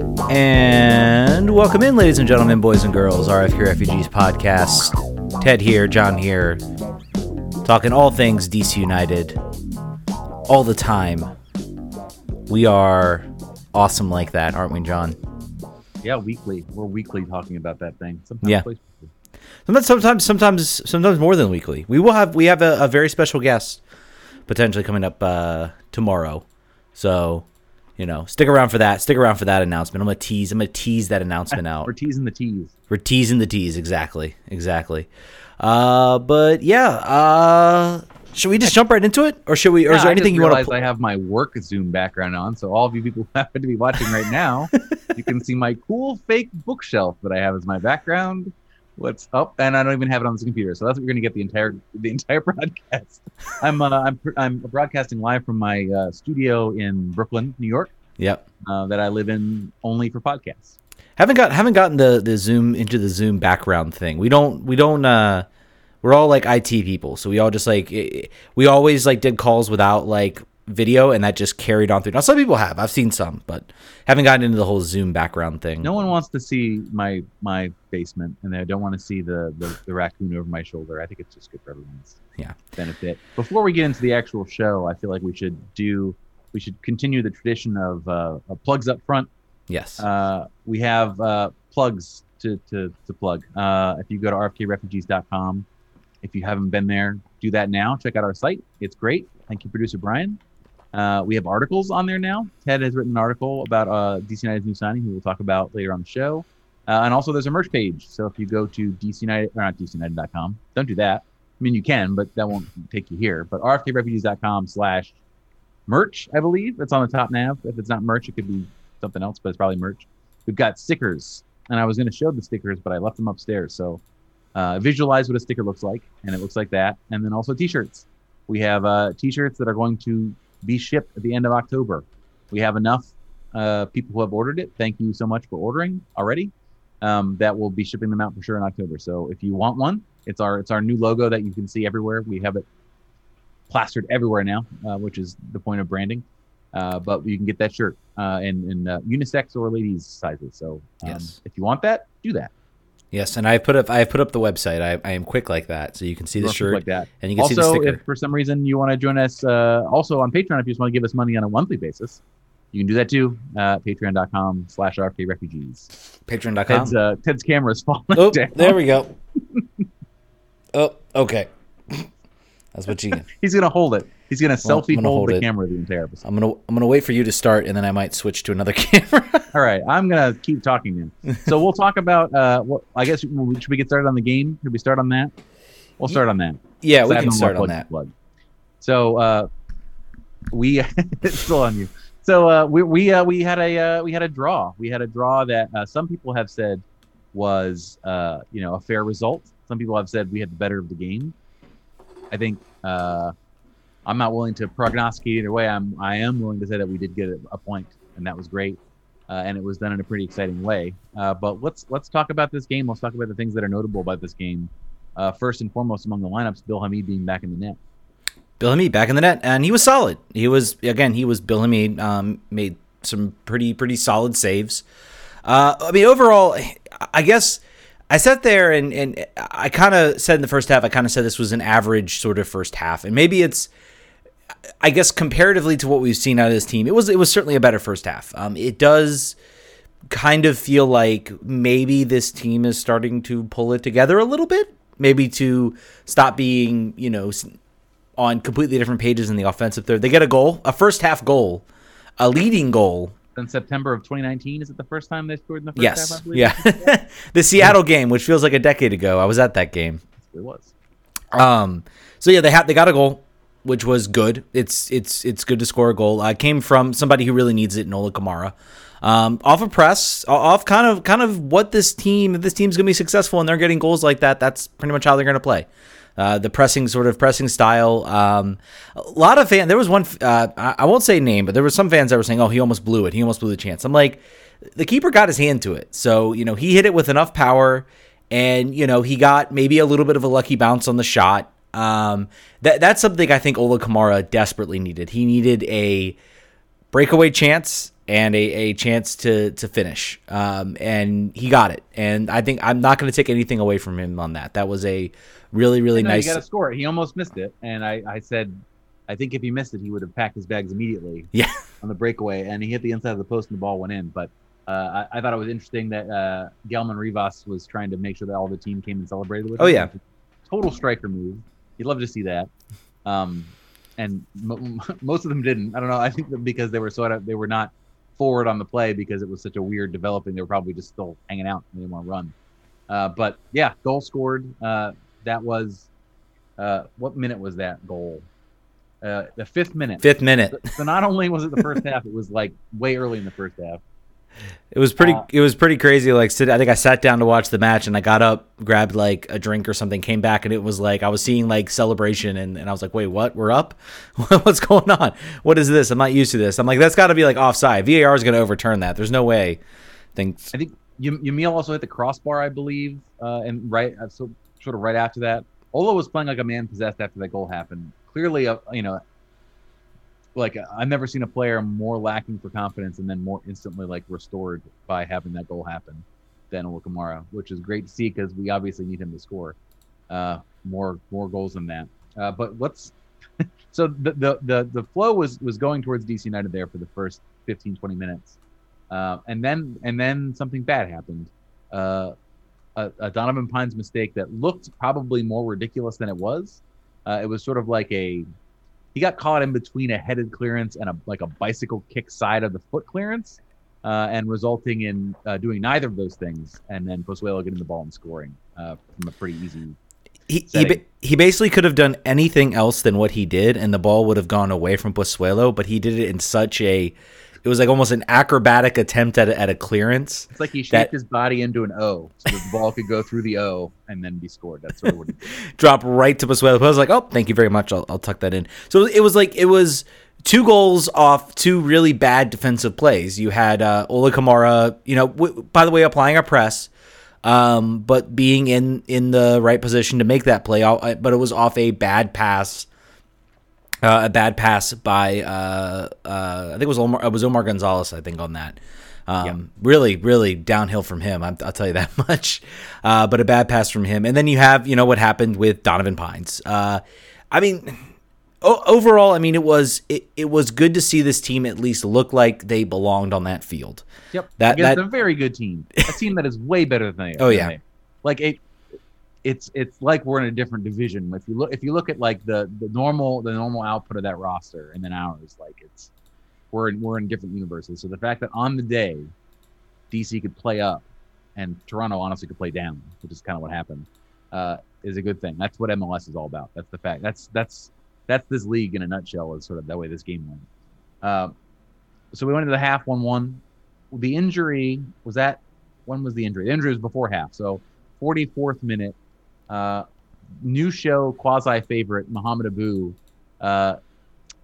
And welcome in, ladies and gentlemen, boys and girls, RFK Refugees podcast. Ted here, John here, talking all things DC United all the time. We are awesome like that, aren't we, John? Yeah, weekly. We're weekly talking about that thing. Sometimes Yeah. Sometimes, sometimes, sometimes, sometimes more than weekly. We will have we have a, a very special guest potentially coming up uh, tomorrow. So, you know, stick around for that. Stick around for that announcement. I'm gonna tease. I'm gonna tease that announcement out. We're teasing the teas. We're teasing the tease. Exactly. Exactly. Uh, but yeah. Uh, should we just jump right into it, or should we? Or is there anything you want to? I have my work Zoom background on, so all of you people who happen to be watching right now, you can see my cool fake bookshelf that I have as my background. What's up? And I don't even have it on this computer, so that's what you're gonna get the entire the entire broadcast. I'm uh, I'm I'm broadcasting live from my uh, studio in Brooklyn, New York, Yep. uh, that I live in only for podcasts. Haven't got haven't gotten the the zoom into the zoom background thing. We don't we don't uh we're all like IT people, so we all just like i- we always like did calls without like video, and that just carried on through. Now some people have, I've seen some, but haven't gotten into the whole zoom background thing. No one wants to see my my basement, and I don't want to see the, the the raccoon over my shoulder. I think it's just good for everyone's Yeah. benefit. Before we get into the actual show, I feel like we should do we should continue the tradition of, uh, plugs up front. Yes. Uh, we have uh, plugs to, to, to plug. Uh, if you go to rfkrefugees.com, if you haven't been there, do that now. Check out our site. It's great. Thank you, producer Brian. Uh, we have articles on there now. Ted has written an article about uh, DC United's new signing, who we'll talk about later on the show. Uh, and also, there's a merch page. So if you go to DC United, or not DCUnited.com, don't do that. I mean, you can, but that won't take you here. But rfkrefugees.com slash merch, I believe. It's on the top nav. If it's not merch, it could be something else, but it's probably merch. We've got stickers, and I was going to show the stickers, but I left them upstairs. So uh, visualize what a sticker looks like, and it looks like that. And then also t-shirts. We have uh, t-shirts that are going to be shipped at the end of October. We have enough uh, people who have ordered it. Thank you so much for ordering already. Um, that will be shipping them out for sure in October. So if you want one, it's our it's our new logo that you can see everywhere. We have it plastered everywhere now, uh, which is the point of branding. Uh, but you can get that shirt uh, in, in uh, unisex or ladies sizes. So um, Yes. if you want that, do that. yes, and I put up I put up the website. I, I am quick like that, so you can see the shirt like that. and you can see the also, sticker. if for some reason you want to join us, uh, also on Patreon, if you just want to give us money on a monthly basis, you can do that too. Uh, Patreon.com slash RFK Refugees. Patreon.com. Ted's, uh, Ted's camera is falling Oh, down. there we go. oh, okay. That's what you. He's going to hold it. He's going to Well, selfie gonna hold, hold the camera the entire episode. I'm gonna I'm gonna wait for you to start, and then I might switch to another camera. All right, I'm gonna keep talking then. so we'll talk about. Uh, what I guess should we get started on the game? Should we start on that? We'll start on that. Yeah, we can start on that. Plug. So uh, we it's still on you. So uh, we we uh, we had a uh, we had a draw. We had a draw that uh, some people have said was uh, you know a fair result. Some people have said we had the better of the game. I think uh, I'm not willing to prognosticate either way. I'm I am willing to say that we did get a, point, and that was great. Uh, and it was done in a pretty exciting way. Uh, but let's let's talk about this game. Let's talk about the things that are notable about this game. Uh, first and foremost among the lineups, Bill Hamid being back in the net. Bill Hamid back in the net, and he was solid. He was again, he was Bill Hamid. Um, made some pretty pretty solid saves. Uh, I mean, overall, I guess I sat there and and I kind of said in the first half, I kind of said this was an average sort of first half, and maybe it's. I guess comparatively to what we've seen out of this team, it was it was certainly a better first half. Um, it does kind of feel like maybe this team is starting to pull it together a little bit. Maybe to stop being, you know, on completely different pages in the offensive third. They get a goal, a first half goal, a leading goal. In September of 2019, is it the first time they scored in the first Yes. half? I believe? Yeah. the Seattle game, which feels like a decade ago. I was at that game. it was. Um, so yeah, they had they got a goal, which was good. It's it's it's good to score a goal. Uh, came from somebody who really needs it, Ola Kamara. Um, off of press, off kind of kind of what this team, if this team's gonna be successful and they're getting goals like that, that's pretty much how they're gonna play. Uh, the pressing sort of pressing style. Um, a lot of fans. There was one. Uh, I, won't say name, but there were some fans that were saying, "Oh, he almost blew it. He almost blew the chance." I'm like, the keeper got his hand to it, so you know he hit it with enough power, and you know he got maybe a little bit of a lucky bounce on the shot. Um, that that's something I think Ola Kamara desperately needed. He needed a breakaway chance and a, a chance to to finish. Um, and he got it. And I think I'm not going to take anything away from him on that. That was a really really no, nice. He got to score. He almost missed it, and I, I said, I think if he missed it, he would have packed his bags immediately. Yeah. On the breakaway, and he hit the inside of the post, and the ball went in. But uh, I, I, thought it was interesting that uh, Gelmin Rivas was trying to make sure that all the team came and celebrated with him. oh, him. yeah. Total striker move. You'd love to see that. Um, and m- most of them didn't. I don't know. I think that because they were sort of they were not forward on the play because it was such a weird developing. They were probably just still hanging out. And they didn't want to run. Uh, but yeah, goal scored. Uh, that was uh, what minute was that goal? Uh, the fifth minute. Fifth minute. So not only was it the first half, it was like way early in the first half. It was pretty. Uh, it was pretty crazy. Like, sit, I think I sat down to watch the match, and I got up, grabbed like a drink or something, came back, and it was like I was seeing like celebration, and, and I was like, "Wait, what? We're up? What's going on? What is this? I'm not used to this." I'm like, "That's got to be like offside. VAR is going to overturn that. There's no way." Thanks. I think Yamil also hit the crossbar, I believe, uh, and right, so sort of right after that, Ola was playing like a man possessed after that goal happened. Clearly, uh, you know, like I've never seen a player more lacking for confidence and then more instantly like restored by having that goal happen than Ola Kamara, which is great to see because we obviously need him to score uh, more more goals than that. Uh, but what's so the, the the the flow was was going towards DC United there for the first 15 20 minutes. Uh, and then and then something bad happened. A, a, Donovan Pines mistake that looked probably more ridiculous than it was. Uh, it was sort of like a he got caught in between a headed clearance and a like a bicycle kick side of the foot clearance, uh, and resulting in uh, doing neither of those things, and then Pozuelo getting the ball and scoring uh, from a pretty easy. He, he, he basically could have done anything else than what he did, and the ball would have gone away from Pozuelo, but he did it in such a it was like almost an acrobatic attempt at a, at a clearance. It's like he shaped that, his body into an O, so the ball could go through the O and then be scored. That's sort of what did. Drop right to Pozuelo. I was like, oh, thank you very much. I'll, I'll tuck that in. So it was like it was two goals off two really bad defensive plays. You had uh, Ola Kamara, you know, w- by the way, applying a press. Um, but being in in the right position to make that play, but it was off a bad pass uh, a bad pass by uh, uh, I think it was Omar, it was Omar Gonzalez. I think on that. Um, yep. Really, really downhill from him. i will tell you that much. Uh, but a bad pass from him, and then you have you know what happened with Donovan Pines. Uh, I mean, o- overall, I mean it was it, it was good to see this team at least look like they belonged on that field. Yep, that that's a very good team. A team that is way better than they. oh yeah, they. like it it's it's like we're in a different division. If you look if you look at like the the normal the normal output of that roster and then ours, like it's we're in, we're in different universes. So the fact that on the day DC could play up and Toronto honestly could play down, which is kind of what happened, uh, is a good thing. That's what MLS is all about. That's the fact. That's that's that's this league in a nutshell. Is sort of that way this game went. Uh, so we went into the half one one. The injury was that when was the injury? The injury was before half. So 44th minute, uh, new show quasi favorite Mohamed Abu uh,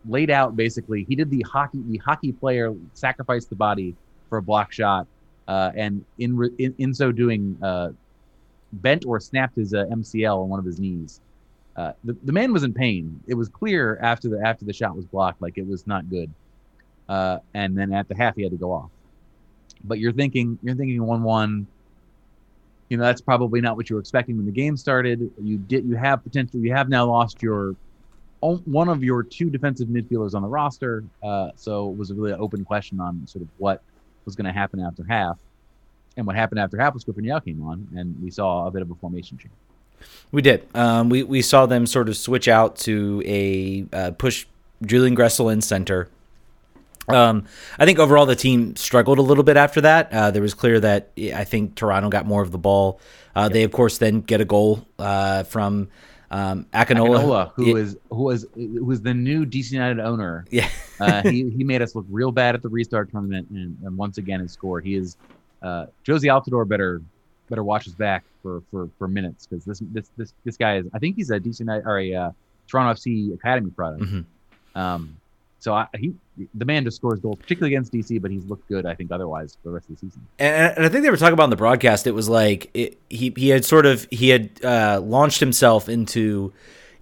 laid out basically he did the hockey the hockey player sacrificed the body for a block shot uh, and in, in, in so doing uh, bent or snapped his uh, MCL on one of his knees. The, the man was in pain. It was clear after the after the shot was blocked, like it was not good. And then at the half, he had to go off. But you're thinking you're thinking one one you know that's probably not what you were expecting when the game started. You did you have potential. You have now lost your one of your two defensive midfielders on the roster. Uh, so it was a really open question on sort of what was going to happen after half. And what happened after half was Griffin came on, and we saw a bit of a formation change. We did. Um, we we saw them sort of switch out to a uh, push Julian Gressel in center um, I think overall the team struggled a little bit after that. Uh, there was clear that I think Toronto got more of the ball. Uh, yep. They of course then get a goal uh, from um, Akinola, Akinola who it, is who was who is the new DC United owner. Yeah, uh, he he made us look real bad at the restart tournament, and, and once again has scored. He is uh, Jozy Altidore better better watch his back for for for minutes because this this this this guy is I think he's a DC United or a uh, Toronto FC academy product. Mm-hmm. Um, so I, he, the man just scores goals, particularly against DC, but he's looked good, I think, otherwise for the rest of the season. And, and I think they were talking about in the broadcast. It was like it, he he had sort of he had uh, launched himself into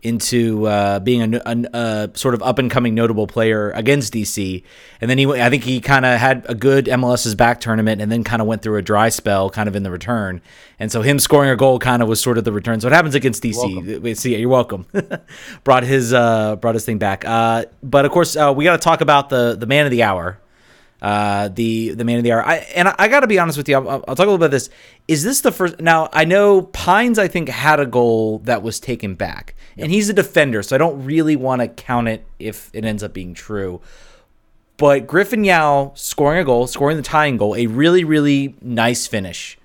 into uh, being a, a, a, sort of up and coming notable player against DC. And then he, I think he kind of had a good MLS's back tournament, and then kind of went through a dry spell, kind of in the return. And so him scoring a goal kind of was sort of the return. So what happens against DC? Welcome. See, you're welcome. brought his uh, brought his thing back. Uh, but of course, uh, we got to talk about the the man of the hour uh, the the man of the hour. I, and I, I got to be honest with you. I'll, I'll, talk a little bit about this. Is this the first? Now I know Pines. I think had a goal that was taken back, and he's a defender, so I don't really want to count it if it ends up being true. But Griffin Yow scoring a goal, scoring the tying goal, a really really nice finish.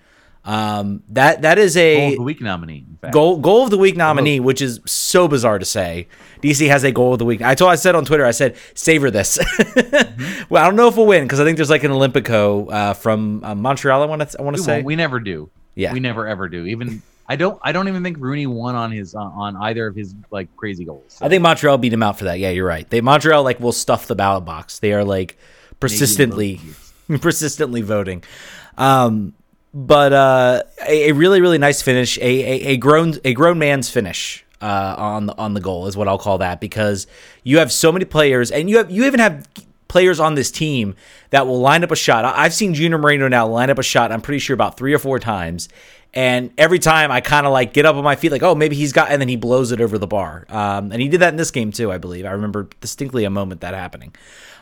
Um, that that is a goal of the week nominee. Goal goal of the week nominee, which is so bizarre to say. DC has a goal of the week. I told I said on Twitter, I said savor this. mm-hmm. Well, I don't know if we'll win because I think there's like an Olympico uh, from uh, Montreal. I want to I want to say we never do. Yeah, we never ever do. Even I don't I don't even think Rooney won on his uh, on either of his like crazy goals. So. I think Montreal beat him out for that. Yeah, you're right. They Montreal like will stuff the ballot box. They are like persistently persistently voting. Um, but uh, a, a, really really nice finish, a, a, a grown a grown man's finish uh, on the, on the goal is what I'll call that because you have so many players and you have you even have players on this team that will line up a shot. I've seen Junior Moreno now line up a shot. I'm pretty sure about three or four times. And every time I kind of like get up on my feet, like, oh, maybe he's got, and then he blows it over the bar. Um, and he did that in this game too, I believe. I remember distinctly a moment that happening.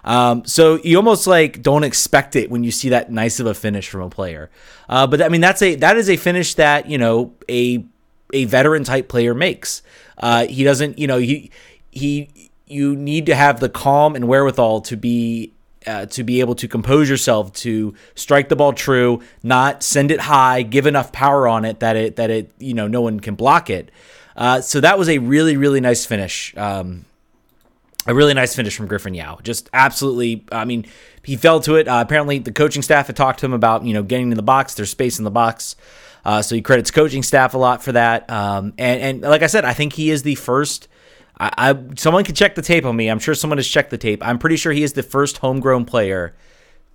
Um, so you almost like don't expect it when you see that nice of a finish from a player. Uh, but I mean, that's a that is a finish that you know a a veteran type player makes. Uh, he doesn't, you know, he he you need to have the calm and wherewithal to be uh, to be able to compose yourself to strike the ball true, not send it high, give enough power on it that it that it you know no one can block it. Uh, so that was a really really nice finish. Um, a really nice finish from Griffin Yow. Just absolutely, I mean, he fell to it. Uh, apparently, the coaching staff had talked to him about you know getting in the box. There's space in the box, uh, so he credits coaching staff a lot for that. Um, and and like I said, I think he is the first. I, I someone can check the tape on me. I'm sure someone has checked the tape. I'm pretty sure he is the first homegrown player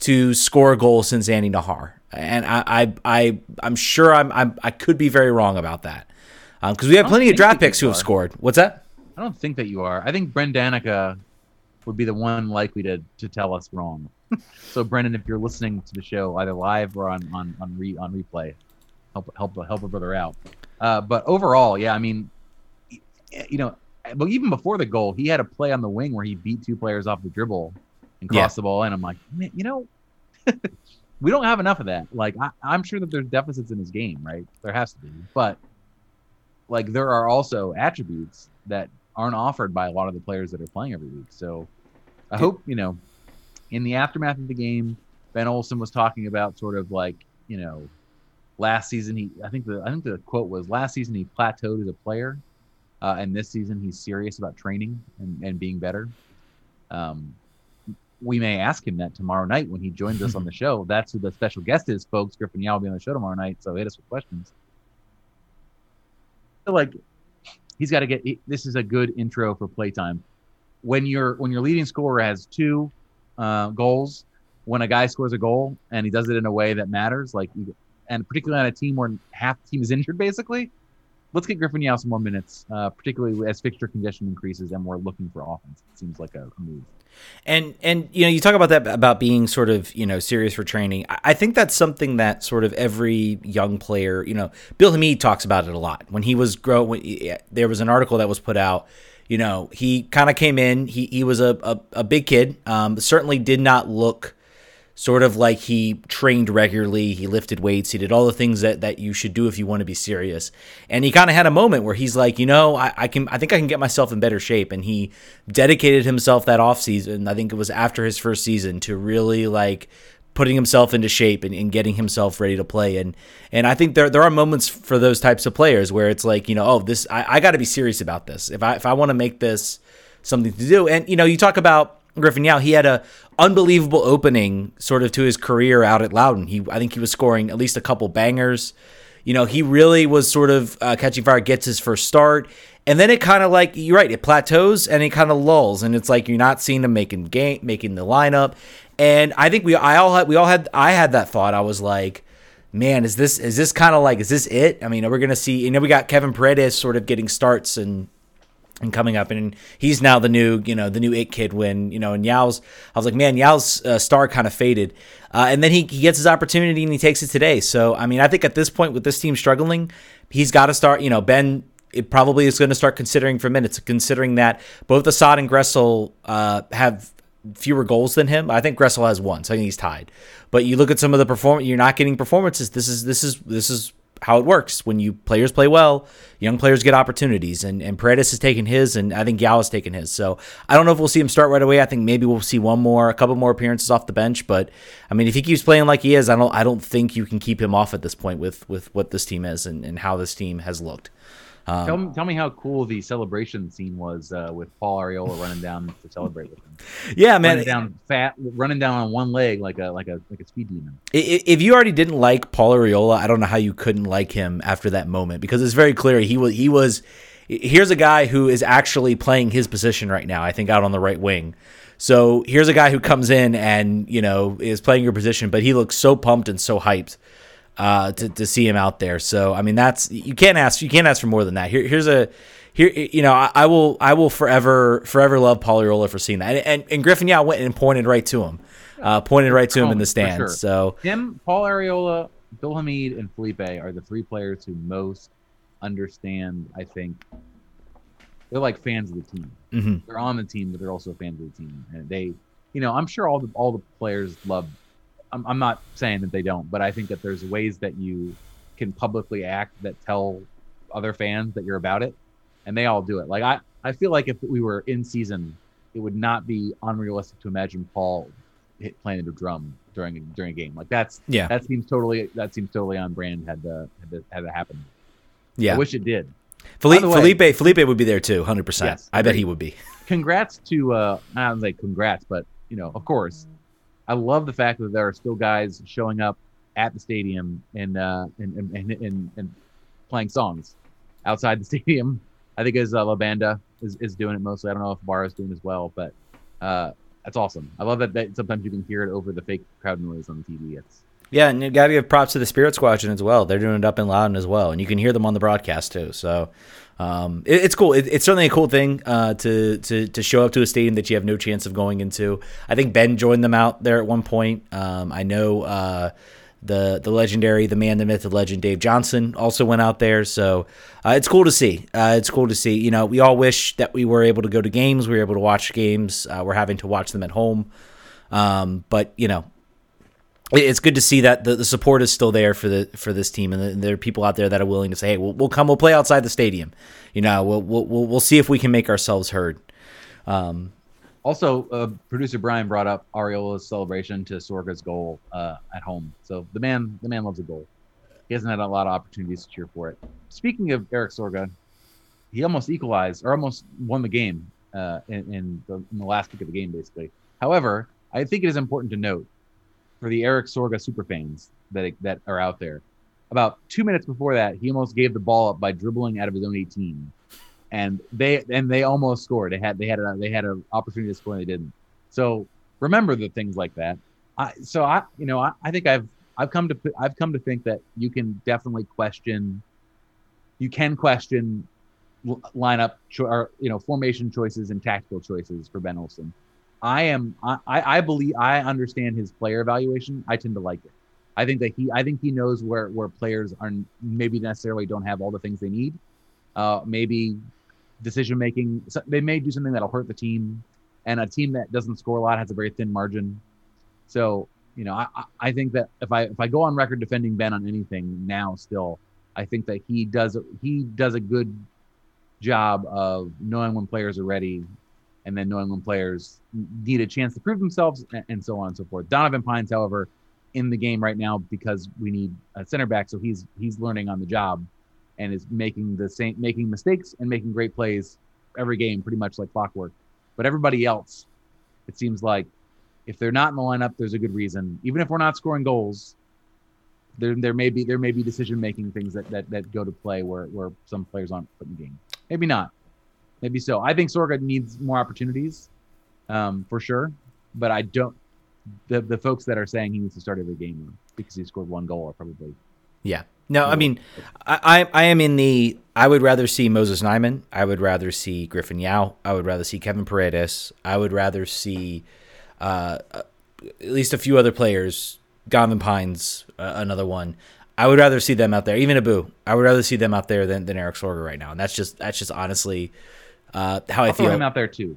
to score a goal since Andy Najar, and I I, I I'm sure I'm, I'm i could be very wrong about that because um, we have plenty of draft picks who have scored. What's that? I don't think that you are. I think Brendanica would be the one likely to to tell us wrong. so Brendan, if you're listening to the show either live or on on on, re, on replay, help help help a brother out. Uh, but overall, yeah, I mean, you know, but even before the goal, he had a play on the wing where he beat two players off the dribble and crossed yeah. the ball, and I'm like, man, you know. we don't have enough of that. Like I, I'm sure that there's deficits in his game, right? There has to be, but like there are also attributes that aren't offered by a lot of the players that are playing every week. So I hope, you know, in the aftermath of the game, Ben Olsen was talking about sort of like, you know, last season he I think the I think the quote was last season he plateaued as a player. Uh, and this season he's serious about training and, and being better. Um, we may ask him that tomorrow night when he joins us on the show. That's who the special guest is, folks. Griffin Yow will be on the show tomorrow night, so hit us with questions. I feel like he's got to get. This is a good intro for playtime. When your when your leading scorer has two uh, goals, when a guy scores a goal and he does it in a way that matters, like and particularly on a team where half the team is injured, basically, let's get Griffin Yow some more minutes, uh, particularly as fixture congestion increases and we're looking for offense. It seems like a, move. And and you know you talk about that about being sort of you know serious for training. I think that's something that sort of every young player you know Bill Hamid talks about it a lot. When he was grow, when, there was an article that was put out. You know he kind of came in. He he was a a, a big kid. Um, certainly did not look sort of like he trained regularly, he lifted weights, he did all the things that, that you should do if you want to be serious. And he kind of had a moment where he's like, you know, I, I can I think I can get myself in better shape. And he dedicated himself that off season, I think it was after his first season, to really like putting himself into shape and, and getting himself ready to play. And and I think there there are moments for those types of players where it's like, you know, oh, this I, I gotta be serious about this. If I if I want to make this something to do. And you know, you talk about Griffin Yow, he had a unbelievable opening sort of to his career out at Loudoun. He I think he was scoring at least a couple bangers. You know, he really was sort of uh, catching fire, gets his first start, and then it kind of like you're right, it plateaus and it kind of lulls, and it's like you're not seeing him making game, making the lineup. And I think we I all had we all had I had that thought. I was like, man, is this is this kind of like is this it? I mean, are we gonna see? You know, we got Kevin Paredes sort of getting starts and and coming up and he's now the new you know the new it kid when you know and Yow's I was like man Yow's uh, star kind of faded. Uh, and then he, he gets his opportunity and he takes it today. So I mean I think at this point with this team struggling he's got to start you know Ben it probably is going to start considering for minutes considering that both Asad and Gressel uh, have fewer goals than him. I think Gressel has one so I think he's tied. But you look at some of the performance you're not getting performances. This is this is this is how it works. When you players play well, young players get opportunities, and and Paredes has taken his, and I think Yow has taken his. So I don't know if we'll see him start right away. I think maybe we'll see one more, a couple more appearances off the bench. But I mean, if he keeps playing like he is, I don't I don't think you can keep him off at this point with with what this team is and, and how this team has looked. Um, tell, me, tell me how cool the celebration scene was uh, with Paul Arriola running down to celebrate with him. Yeah, man, running down fat, running down on one leg like a like a like a speed demon. If you already didn't like Paul Arriola, I don't know how you couldn't like him after that moment because it's very clear he was he was. Here's a guy who is actually playing his position right now. I think out on the right wing. So here's a guy who comes in and you know is playing your position, but he looks so pumped and so hyped uh, to to see him out there. So I mean, that's you can't ask you can't ask for more than that. Here, here's a here you know I, I will I will forever forever love Paul Arriola for seeing that. And, and, and Griffin yeah went and pointed right to him, uh, pointed right to him in the stands. Sure. So him, Paul Arriola, Bill Hamid, and Felipe are the three players who most understand. I think they're like fans of the team. Mm-hmm. They're on the team, but they're also fans of the team, and they, you know, I'm sure all the all the players love I'm, I'm not saying that they don't, but I think that there's ways that you can publicly act that tell other fans that you're about it, and they all do it. Like I, I feel like if we were in season, it would not be unrealistic to imagine Paul hit playing the drum during during a game. Like that's yeah, that seems totally that seems totally on brand. Had to had to, had happen. Yeah, I wish it did. Felipe, way, Felipe Felipe would be there too, hundred percent. Yes, I bet he would be. Congrats to uh, I don't say congrats, but you know, of course, I love the fact that there are still guys showing up at the stadium and uh, and, and, and, and, playing songs outside the stadium. I think as uh, La Banda is, is doing it mostly. I don't know if Bar is doing as well, but uh, that's awesome. I love that, that sometimes you can hear it over the fake crowd noise on the TV. It's yeah, and you got to give props to the Spirit Squadron as well. They're doing it up in Loudoun as well, and you can hear them on the broadcast too. So um, it, it's cool. It, it's certainly a cool thing uh, to to to show up to a stadium that you have no chance of going into. I think Ben joined them out there at one point. Um, I know uh, the the legendary, the man, the myth, the legend, Dave Johnson also went out there. So uh, it's cool to see. Uh, it's cool to see. You know, we all wish that we were able to go to games. We were able to watch games. Uh, we're having to watch them at home. Um, but you know, it's good to see that the, the support is still there for the for this team, and the, there are people out there that are willing to say, "Hey, we'll, we'll come, we'll play outside the stadium." You know, we'll we'll we'll see if we can make ourselves heard. Um, also, uh, producer Brian brought up Arriola's celebration to Sorga's goal uh, at home. So the man, the man loves a goal. He hasn't had a lot of opportunities to cheer for it. Speaking of Erik Sorga, he almost equalized or almost won the game uh, in, in, the, in the last kick of the game, basically. However, I think it is important to note for the Erik Sorga super fans that that are out there. About two minutes before that, he almost gave the ball up by dribbling out of his own 18, and they and they almost scored. They had they had a they had an opportunity to score and they didn't. So remember the things like that. I so I you know I, I think I've I've come to I've come to think that you can definitely question. You can question lineup cho- or you know formation choices and tactical choices for Ben Olsen. I am I, I believe I understand his player evaluation. I tend to like it. I think that he I think he knows where where players are maybe necessarily don't have all the things they need. Uh, maybe decision making they may do something that'll hurt the team, and a team that doesn't score a lot has a very thin margin. So you know I I think that if I if I go on record defending Ben on anything now still I think that he does he does a good job of knowing when players are ready and then New England players need a chance to prove themselves and so on and so forth. Donovan Pines, however, in the game right now because we need a center back, so he's he's learning on the job and is making the same making mistakes and making great plays every game, pretty much like clockwork. But everybody else, it seems like if they're not in the lineup, there's a good reason. Even if we're not scoring goals, there there may be there may be decision making things that, that that go to play where where some players aren't put in the game. Maybe not. Maybe so. I think Sorga needs more opportunities, um, for sure. But I don't. The the folks that are saying he needs to start every game because he scored one goal are probably yeah No, I mean, I, I am in the. I would rather see Moses Nyeman. I would rather see Griffin Yow. I would rather see Kevin Paredes. I would rather see uh, at least a few other players. Donovan Pines, uh, another one. I would rather see them out there. Even Abu. I would rather see them out there than, than Erik Sorga right now. And that's just that's just honestly uh, how I'll I feel. him out there too.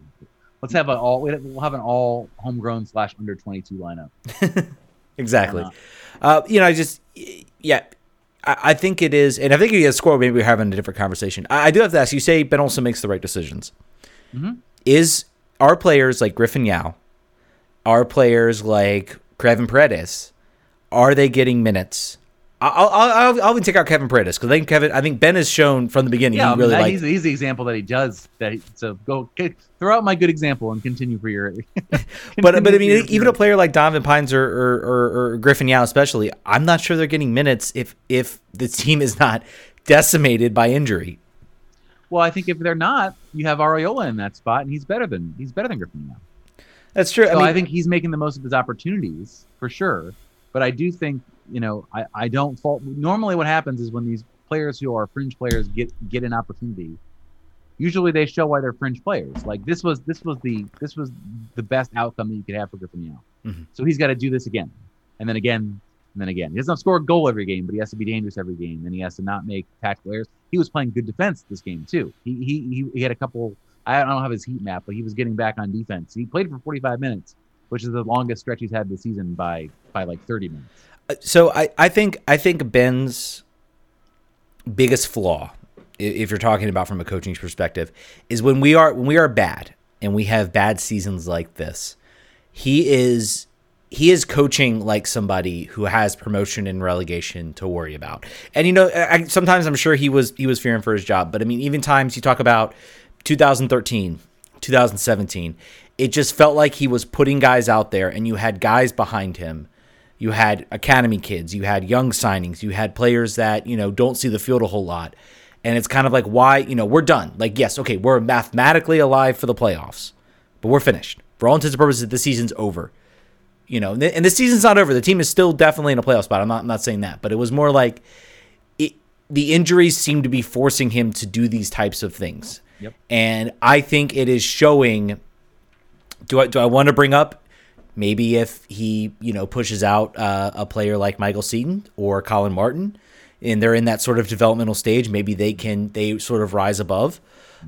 Let's have an all. We'll have an all homegrown slash under twenty two lineup. Exactly. Uh, you know, I just yeah, I, I think it is, and I think if he has scored, maybe we're having a different conversation. I, I do have to ask. You say Ben Olsen makes the right decisions. Mhm. Is our players like Griffin Yow, our players like Kevin Paredes, are they getting minutes? I'll I'll, I'll, I'll even take out Kevin Paredes because I think Kevin. I think Ben has shown from the beginning Yeah, he really that- he's, he's the example that he does. That he, so go throw out my good example and continue for your. But but I mean, even a player like Donovan Pines or, or, or, or Griffin Yow, especially, I'm not sure they're getting minutes if if the team is not decimated by injury. Well, I think if they're not, you have Arriola in that spot, and he's better than he's better than Griffin now. That's true. So I mean, I think he's making the most of his opportunities for sure. But I do think you know I, I don't fault. Normally, what happens is when these players who are fringe players get get an opportunity, usually they show why they're fringe players. Like this was this was the this was the best outcome that you could have for Griffin. Mhm. So he's got to do this again, and then again, and then again. He doesn't score a goal every game, but he has to be dangerous every game, and he has to not make tactical errors. He was playing good defense this game too. He he he, he had a couple. I don't have his heat map, but he was getting back on defense. He played for 45 minutes, which is the longest stretch he's had this season by by like 30 minutes. So I, I think I think Ben's biggest flaw, if you're talking about from a coaching perspective, is when we are when we are bad and we have bad seasons like this. He is he is coaching like somebody who has promotion and relegation to worry about. And you know, I, sometimes I'm sure he was he was fearing for his job, but I mean, even times you talk about 2013, 2017, it just felt like he was putting guys out there, and you had guys behind him. You had academy kids, you had young signings, you had players that you know don't see the field a whole lot, and it's kind of like why you know we're done. Like yes, okay, we're mathematically alive for the playoffs, but we're finished. For all intents and purposes, the season's over you know, and the, season's not over. The team is still definitely in a playoff spot. I'm not I'm not saying that, but it was more like it, the injuries seem to be forcing him to do these types of things. Yep. And I think it is showing. Do I do I want to bring up maybe if he you know pushes out uh, a player like Michael Seaton or Colin Martin, and they're in that sort of developmental stage, maybe they can they sort of rise above.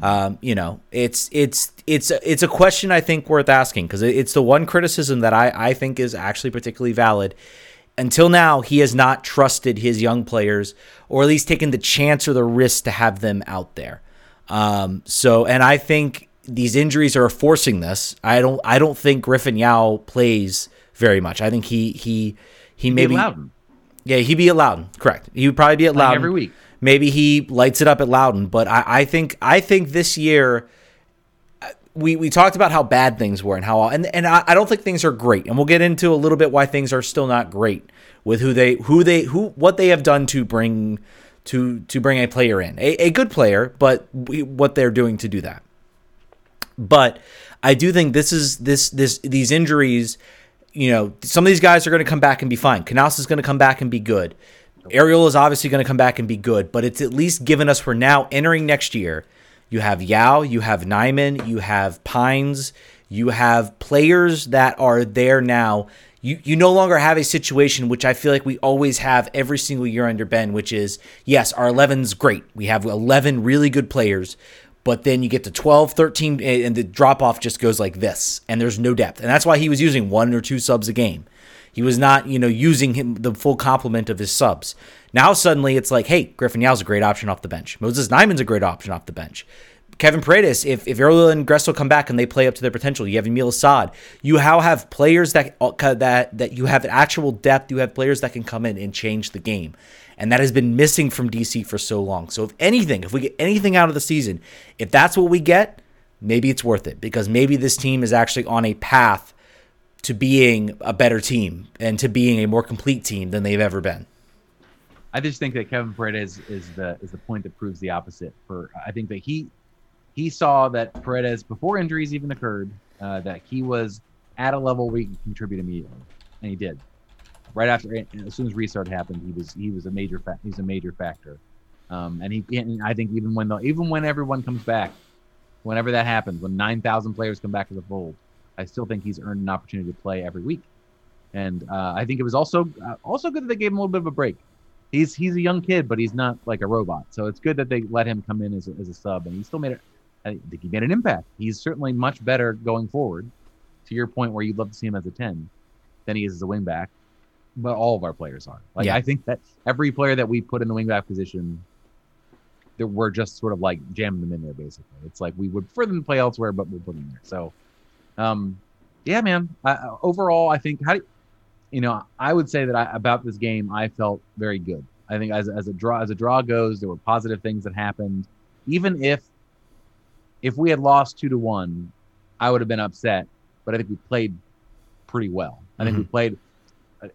Um, you know, it's it's it's it's a question I think worth asking because it's the one criticism that I I think is actually particularly valid. Until now, he has not trusted his young players, or at least taken the chance or the risk to have them out there. Um, so, and I think these injuries are forcing this. I don't I don't think Griffin Yow plays very much. I think he he he maybe yeah he'd be at Loudoun. Correct. He would probably be at Loudoun every week. Maybe he lights it up at Loudoun, but I, I think I think this year uh, we we talked about how bad things were and how and and I, I don't think things are great, and we'll get into a little bit why things are still not great with who they who they who what they have done to bring to to bring a player in a, a good player, but we, what they're doing to do that. But I do think this is this this these injuries. You know, some of these guys are going to come back and be fine. Canouse is going to come back and be good. Ariel is obviously going to come back and be good, but it's at least given us we're now entering next year. You have Yow, you have Nyeman, you have Pines, you have players that are there now. You you no longer have a situation which I feel like we always have every single year under Ben, which is yes, our 11's great. We have 11 really good players, but then you get to 12, 13 and the drop off just goes like this and there's no depth. And that's why he was using one or two subs a game. He was not, you know, using him the full complement of his subs. Now suddenly it's like, hey, Griffin Yow's a great option off the bench. Moses Nyeman's a great option off the bench. Kevin Paredes, if if Errol and Gressel come back and they play up to their potential, you have Yamil Asad. You now have players that uh, that that you have actual depth. You have players that can come in and change the game, and that has been missing from DC for so long. So if anything, if we get anything out of the season, if that's what we get, maybe it's worth it because maybe this team is actually on a path to being a better team and to being a more complete team than they've ever been. I just think that Kevin Paredes is the is the point that proves the opposite. For I think that he he saw that Paredes before injuries even occurred uh, that he was at a level where he could contribute immediately, and he did. Right after as soon as restart happened, he was he was a major fa- he's a major factor. Um, and he and I think even when the even when everyone comes back, whenever that happens, when nine thousand players come back to the fold, I still think he's earned an opportunity to play every week. And uh, I think it was also uh, also good that they gave him a little bit of a break. He's he's a young kid, but he's not like a robot. So it's good that they let him come in as a, as a sub, and he still made it. I think he made an impact. He's certainly much better going forward. To your point, where you'd love to see him as a ten, than he is as a wingback. But all of our players are. Like Yeah. I think that every player that we put in the wingback position, that we're just sort of like jamming them in there. Basically, it's like we would prefer them to play elsewhere, but we'll put them there. So, um, yeah, man. I, overall, I think how do you know? I would say that I, about this game, I felt very good. I think as as a draw as a draw goes, there were positive things that happened. Even if if we had lost two to one, I would have been upset. But I think we played pretty well. I think we played.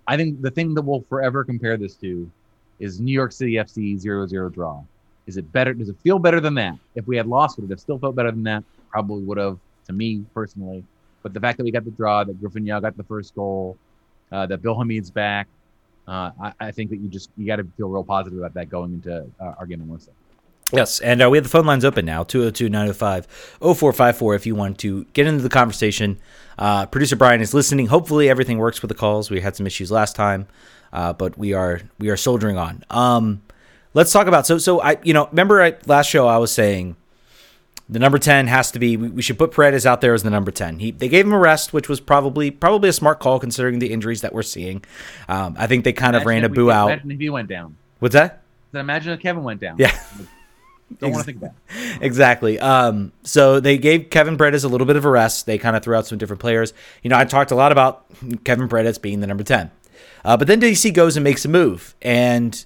I think the thing that we'll forever compare this to is New York City FC 0-0 draw. Is it better? Does it feel better than that? If we had lost, would it have still felt better than that? Probably would have, to me personally. But the fact that we got the draw, that Griffin Yow got the first goal, uh, that Bill Hamid's back, uh, I, I think that you just you got to feel real positive about that going into uh, our game on Wednesday. Yes, and uh, we have the phone lines open now 202 905 0454 if you want to get into the conversation. Uh, Producer Brian is listening. Hopefully, everything works with the calls. We had some issues last time, uh, but we are we are soldiering on. Um, let's talk about so so I you know remember at last show I was saying the number 10 has to be we, we should put Paredes out there as the number 10 he they gave him a rest which was probably probably a smart call considering the injuries that we're seeing um, I think they kind of ran a we- boo out Imagine if he went down. what's that Then imagine if Kevin went down. Yeah. Don't want to think that. exactly. Um, so they gave Kevin Paredes a little bit of a rest. They kind of threw out some different players. You know, I talked a lot about Kevin Paredes being the number 10. Uh, but then DC goes and makes a move. And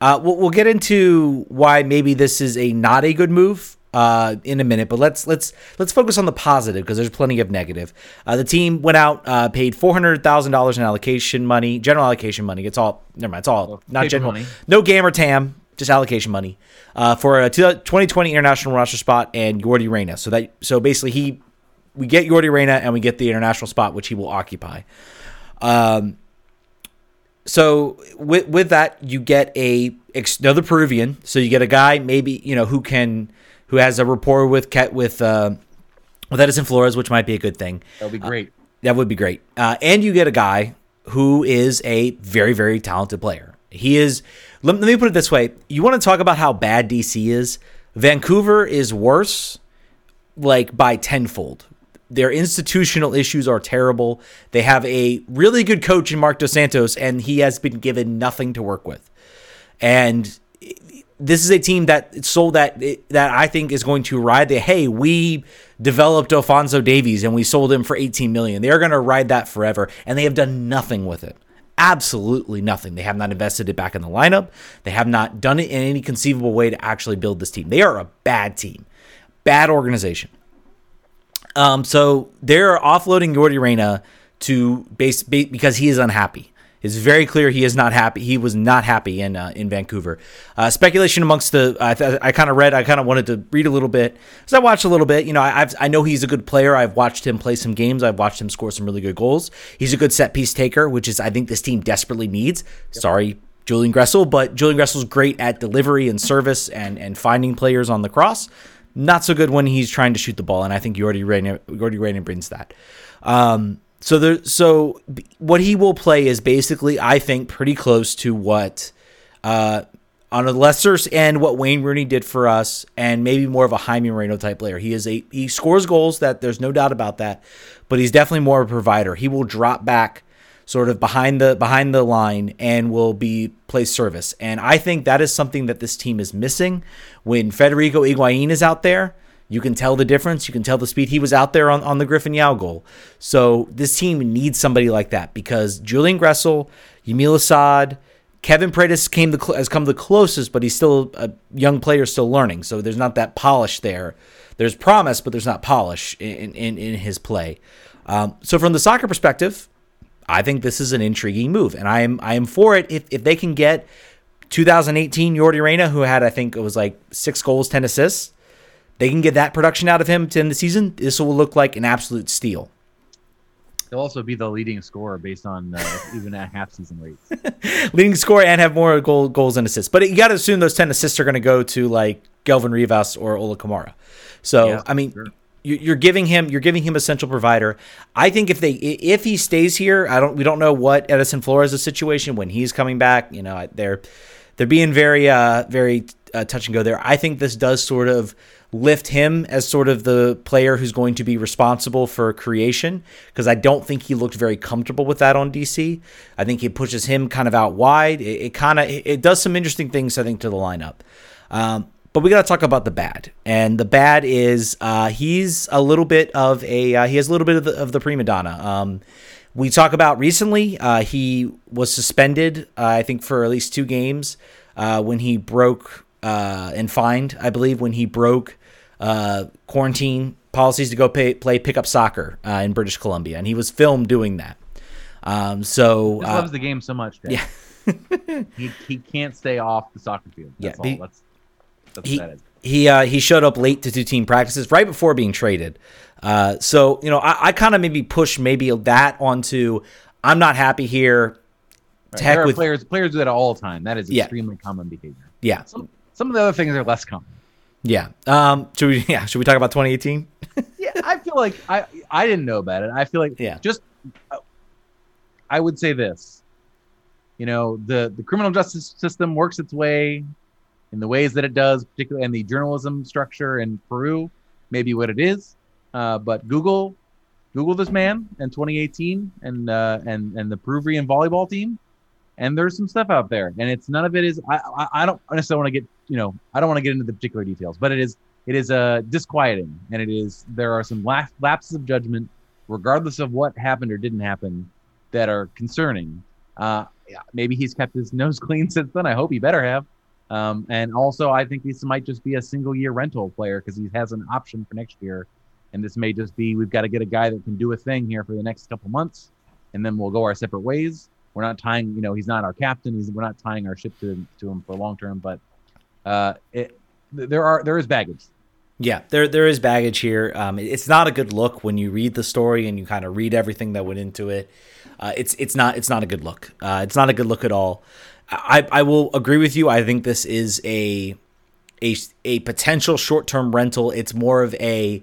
uh, we'll, we'll get into why maybe this is a not a good move uh, in a minute. But let's let's let's focus on the positive because there's plenty of negative. Uh, the team went out, uh, paid four hundred thousand dollars in allocation money, general allocation money. It's all never mind. It's all not general. money. No GAM or TAM, just allocation money uh, for a 2020 international roster spot and Yordy Reyna. So that so basically he we get Yordy Reyna and we get the international spot which he will occupy. Um, so with with that you get a another Peruvian. So you get a guy maybe you know who can who has a rapport with with uh, with Edison Flores, which might be a good thing. That would be great. That would be great. Uh, and you get a guy who is a very, very talented player. He is, let, me put it this way. You want to talk about how bad DC is? Vancouver is worse, like by tenfold. Their institutional issues are terrible. They have a really good coach in Marc Dos Santos, and he has been given nothing to work with. And this is a team that sold that that I think is going to ride the hey we developed Alphonso Davies and we sold him for 18 million. They are going to ride that forever and they have done nothing with it. Absolutely nothing. They have not invested it back in the lineup. They have not done it in any conceivable way to actually build this team. They are a bad team. Bad organization. Um so they're offloading Yordy Reyna to base, ba- because he is unhappy. It's very clear he is not happy. He was not happy in uh, in Vancouver. Uh, speculation amongst the I, th- I kind of read. I kind of wanted to read a little bit. So I watched a little bit. You know, I, I've, I know he's a good player. I've watched him play some games. I've watched him score some really good goals. He's a good set piece taker, which is I think this team desperately needs. Sorry, Julian Gressel, but Julian Gressel's great at delivery and service and and finding players on the cross. Not so good when he's trying to shoot the ball, and I think Yordy Reyna, Yordy Reyna brings that. Um, so there, so what he will play is basically, I think, pretty close to what, uh, on a lesser end, what Wayne Rooney did for us, and maybe more of a Jaime Moreno type player. He is a he scores goals that there's no doubt about that, but he's definitely more of a provider. He will drop back sort of behind the behind the line and will be play service. And I think that is something that this team is missing. When Federico Higuain is out there, you can tell the difference. You can tell the speed. He was out there on, on the Griffin Yow goal. So this team needs somebody like that because Julian Gressel, Yamil Asad, Kevin Paredes came the has come the closest, but he's still a young player, still learning. So there's not that polish there. There's promise, but there's not polish in in, in his play. Um, so from the soccer perspective, I think this is an intriguing move, and I am I am for it if if they can get 2018 Yordy Reyna, who had I think it was like six goals, ten assists. They can get that production out of him to end the season. This will look like an absolute steal. He'll also be the leading scorer based on uh, even at half season rates. leading scorer and have more goal, goals and assists. But you got to assume those 10 assists are going to go to like Gelmin Rivas or Ola Kamara. So, Yeah, I mean, sure. you- you're giving him you're giving him a central provider. I think if they if he stays here, I don't we don't know what Edison Flores' situation when he's coming back. You know, they're they're being very uh very uh, touch and go there. I think this does sort of lift him as sort of the player who's going to be responsible for creation because I don't think he looked very comfortable with that on DC. I think he pushes him kind of out wide. It, it kind of it does some interesting things I think to the lineup. Um, but we got to talk about the bad, and the bad is uh, he's a little bit of a uh, he has a little bit of the, of the prima donna. Um, we talk about recently uh, he was suspended, uh, I think, for at least two games uh, when he broke uh, and fined, I believe, when he broke uh, quarantine policies to go pay, play pickup soccer uh, in British Columbia, and he was filmed doing that. Um, so He uh, loves the game so much. Dad. yeah. he he can't stay off the soccer field. Yeah, That's he- all. That's that's he what that is. he uh, he showed up late to do team practices right before being traded. Uh, so you know, I, I kind of maybe push maybe that onto I'm not happy here. Right. Tech there are with players players do that all the time. That is Yeah. extremely common behavior. yeah Some some of the other things are less common. Yeah. Um, should we yeah should we talk about 2018? yeah, I feel like I I didn't know about it. I feel like Yeah. just uh, I would say this. You know, the the criminal justice system works its way in the ways that it does, particularly in the journalism structure in Peru, maybe what it is. Uh, but Google Google this man in 2018 and uh, and and the Peruvian volleyball team, and there's some stuff out there, and it's none of it is. I I, I don't necessarily want to get you know I don't want to get into the particular details, but it is it is uh, disquieting, and it is there are some lap, lapses of judgment, regardless of what happened or didn't happen, that are concerning. Uh, maybe he's kept his nose clean since then. I hope he better have. Um, and also, I think this might just be a single year rental player because he has an option for next year. And this may just be we've got to get a guy that can do a thing here for the next couple months, and then we'll go our separate ways. We're not tying, you know, he's not our captain. He's we're not tying our ship to to him for long term. But uh, it, there are there is baggage. Yeah, there there is baggage here. Um, it's not a good look when you read the story and you kind of read everything that went into it. Uh, it's it's not it's not a good look. Uh, it's not a good look at all. I I will agree with you. I think this is a a a potential short term rental. It's more of a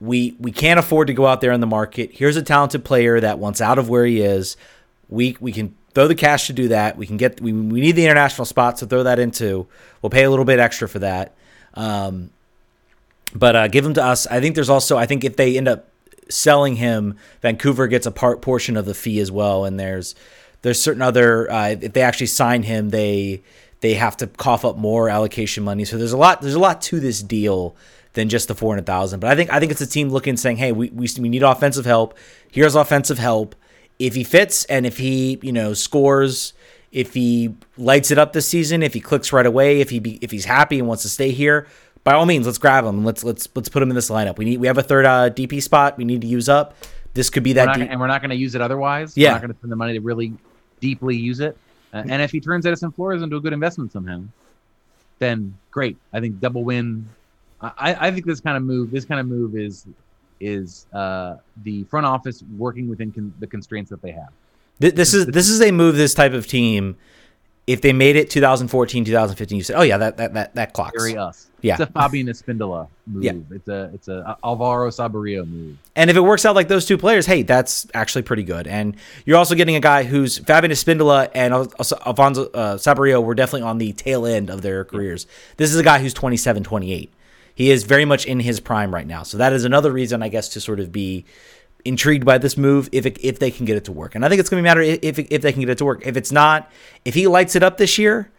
we we can't afford to go out there in the market. Here's a talented player that wants out of where he is. We we can throw the cash to do that. We can get we, we need the international spot to throw that into. We'll pay a little bit extra for that. Um, but uh, give him to us. I think there's also I think if they end up selling him, Vancouver gets a part portion of the fee as well. And there's there's certain other uh, if they actually sign him, they they have to cough up more allocation money. So there's a lot there's a lot to this deal than just the four hundred thousand. But I think I think it's a team looking saying, hey, we, we we need offensive help. Here's offensive help. If he fits and if he you know scores. If he lights it up this season, if he clicks right away, if he be, if he's happy and wants to stay here, by all means, let's grab him. Let's let's let's put him in this lineup. We need we have a third uh, DP spot. We need to use up. This could be We're that. not deep- gonna- and we're not going to use it otherwise. Yeah. We're not going to spend the money to really deeply use it. Uh, and if he turns Edison Flores into a good investment somehow, then great. I think double win. I, I think this kind of move, this kind of move is is uh, the front office working within con- the constraints that they have. Th- this is this is a move. This type of team. If they made it 2014, 2015, you said, "Oh yeah, that that that that clocks." Very us. Yeah. It's a Fabian Espindola move. Yeah. It's a it's a Alvaro Saborio move. And if it works out like those two players, hey, that's actually pretty good. And you're also getting a guy who's Fabian Espindola and also Alfonso uh, Saborio were definitely on the tail end of their careers. This is a guy who's 27, 28. He is very much in his prime right now. So that is another reason, I guess, to sort of be intrigued by this move if it, if they can get it to work. And I think it's going to matter if if they can get it to work. If it's not, if he lights it up this year,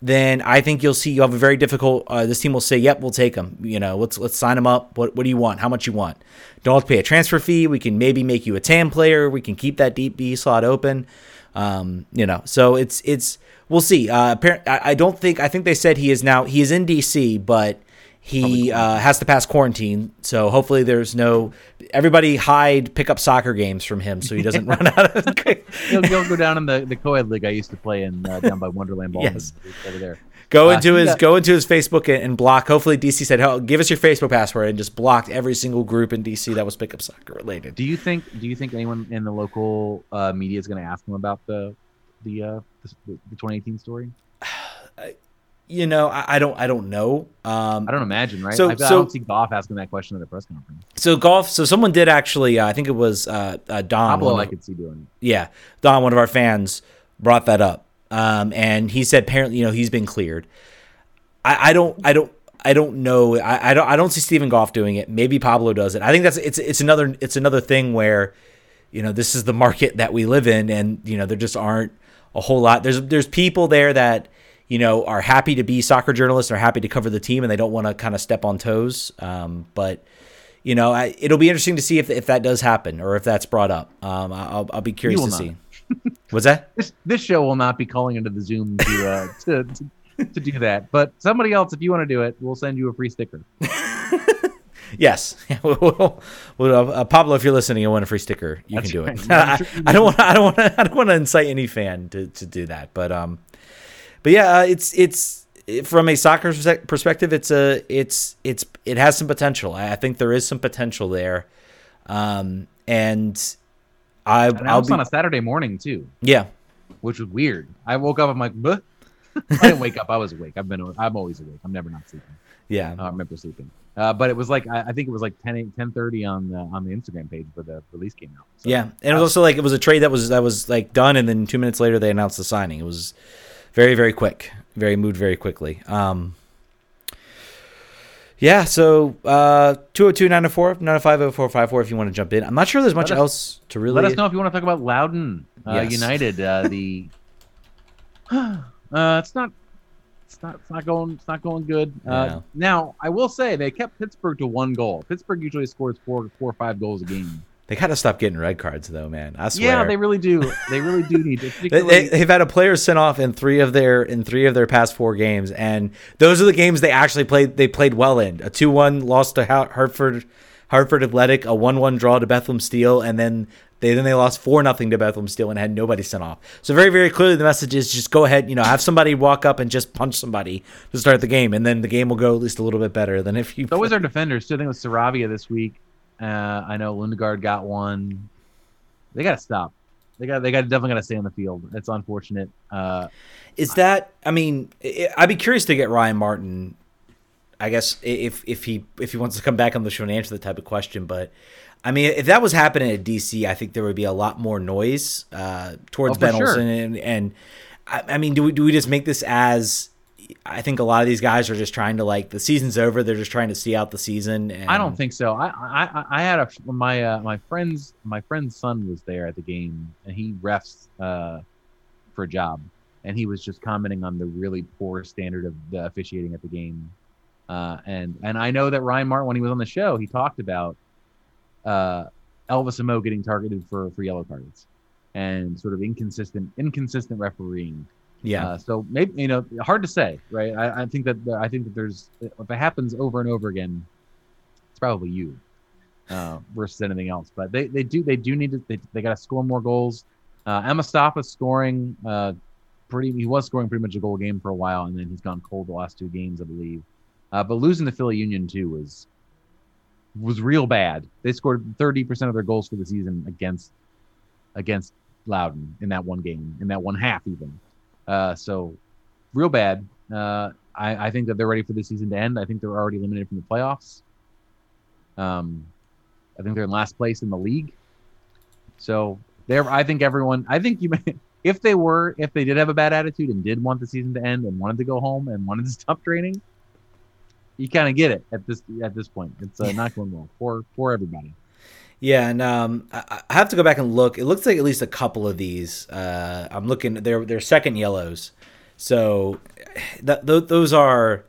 then I think you'll see you have a very difficult. Uh, this team will say, "Yep, we'll take him." You know, let's let's sign him up. What what do you want? How much you want? Don't have to pay a transfer fee. We can maybe make you a TAM player. We can keep that DP slot open. Um, you know, so it's it's we'll see. Uh, I don't think I think they said he is now he is in DC, but he uh, has to pass quarantine. So hopefully there's no everybody hide pick up soccer games from him so he doesn't run out of. He'll, he'll go down in the, the co-ed league I used to play in uh, down by Wonderland Ball. Yes. over there. Go Uh, into his got- go into his Facebook and, and block. Hopefully, DC said, "Oh, give us your Facebook password," and just blocked every single group in DC that was pickup soccer related. Do you think? Do you think anyone in the local uh, media is going to ask him about the the uh, the, the 2018 story? You know, I, I don't I don't know. Um, I don't imagine, right? So- I, I so- don't see Goff asking that question at a press conference. so Goff. So someone did actually. Uh, I think it was uh, uh, Don. Pablo, I could see doing it. yeah, Don, one of our fans, brought that up, um, and he said apparently, you know, he's been cleared. I, I don't, I don't, I don't know. I, I don't, I don't see Steven Goff doing it. Maybe Pablo does it. I think that's it's it's another it's another thing where, you know, this is the market that we live in, and you know, there just aren't a whole lot. There's there's people there that you know are happy to be soccer journalists, are happy to cover the team, and they don't want to kind of step on toes. Um, but you know, I, it'll be interesting to see if if that does happen or if that's brought up. Um, I'll I'll be curious to not. see. What's that? This this show will not be calling into the Zoom to uh, to, to to do that. But somebody else, if you want to do it, we'll send you a free sticker. Yes, well, uh, Pablo, if you're listening, you want a free sticker, you That's can do it. right. I'm I, I don't want, I don't want to, I don't want to incite any fan to, to do that. But um, but yeah, uh, it's it's from a soccer perspective, it's a it's it's it has some potential. I, I think there is some potential there, um, and I And I'll was be on a Saturday morning too, yeah which was weird. I woke up. I'm like, Buh. I didn't wake up. I was awake. I've been. I'm always awake. I'm never not sleeping. yeah I remember sleeping. Uh, but it was like I, I think it was like 10 10:30 on the on the Instagram page where the release came out. So, Yeah, and it was also like it was a trade that was that was like done, and then two minutes later they announced the signing. It was very very quick, very moved very quickly. Um, yeah, so uh, 202 904 905 if you want to jump in. I'm not sure there's much us- else to really. Let us know if you want to talk about Loudoun uh, Yes. United. Uh, the uh, it's not. It's not, it's not going. It's not going good. Uh, No. Now, I will say they kept Pittsburgh to one goal. Pittsburgh usually scores four, four or five goals a game. They gotta stop getting red cards though, man. I swear. Yeah, they really do. They really do need to. They, have had a player sent off in three of their in three of their past four games, and those are the games they actually played. They played well in a two one loss to Hartford, Hartford Athletic, a one one draw to Bethlehem Steel, and then they then they lost four nothing to Bethlehem Steel and had nobody sent off. So very very clearly the message is just go ahead, you know, have somebody walk up and just punch somebody to start the game, and then the game will go at least a little bit better than if you. so was our defenders too. I think it was Saravia this week. Uh, I know Lundgaard got one. They got to stop. They got. They got definitely got to stay on the field. It's unfortunate. Uh, Is that? I mean, I'd be curious to get Ryan Martin. I guess if if he if he wants to come back on the show and answer the type of question, but I mean, if that was happening at DC, I think there would be a lot more noise uh, towards Oh, Ben for sure. Olsen, and, and I, I mean, do we do we just make this as? I think a lot of these guys are just trying to like the season's over. They're just trying to see out the season. And, I don't think so. I I, I- had a my uh, my friend's my friend's son was there at the game and he refs uh, for a job and he was just commenting on the really poor standard of the officiating at the game. Uh, and and I know that Ryan Martin when he was on the show he talked about uh, Elvis and Mo getting targeted for for yellow cards and sort of inconsistent inconsistent refereeing. Yeah, Uh, so maybe you know, hard to say, right? I, I think that I think that there's if it happens over and over again, it's probably you uh, versus anything else. But they, they do they do need to they, they got to score more goals. Uh, Emma Stoppa scoring uh, pretty. He was scoring pretty much a goal game for a while, and then he's gone cold the last two games, I believe. Uh, but losing the Philly Union too was was real bad. They scored thirty percent of their goals for the season against against Loudoun in that one game, in that one half even. Uh, so real bad. Uh, I, I think that they're ready for the season to end. I think they're already eliminated from the playoffs. Um, I think they're in last place in the league. So there, I think everyone. I think you, may, if they were, if they did have a bad attitude and did want the season to end and wanted to go home and wanted to stop training, you kind of get it at this at this point. It's uh, not going well for for everybody. Yeah, and um, I, have to go back and look. It looks like at least a couple of these. Uh, I'm looking. They're they're second yellows, so that th- those are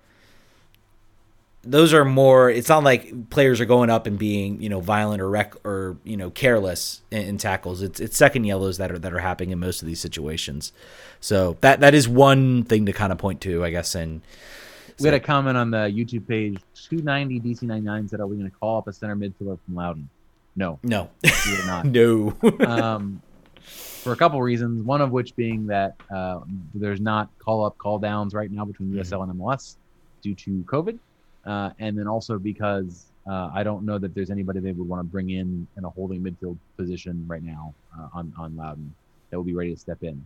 those are more. It's not like players are going up and being you know violent or wreck or you know careless in, in tackles. It's it's second yellows that are that are happening in most of these situations. So that that is one thing to kind of point to, I guess. And We had a comment on the YouTube page. 290 DC99 said, "Are we going to call up a center midfielder from Loudoun?" No, no, are not. no. um, for a couple reasons. One of which being that uh, there's not call up, call downs right now between USL and MLS due to COVID, uh, and then also because uh, I don't know that there's anybody they would want to bring in in a holding midfield position right now uh, on on Loudoun that will be ready to step in.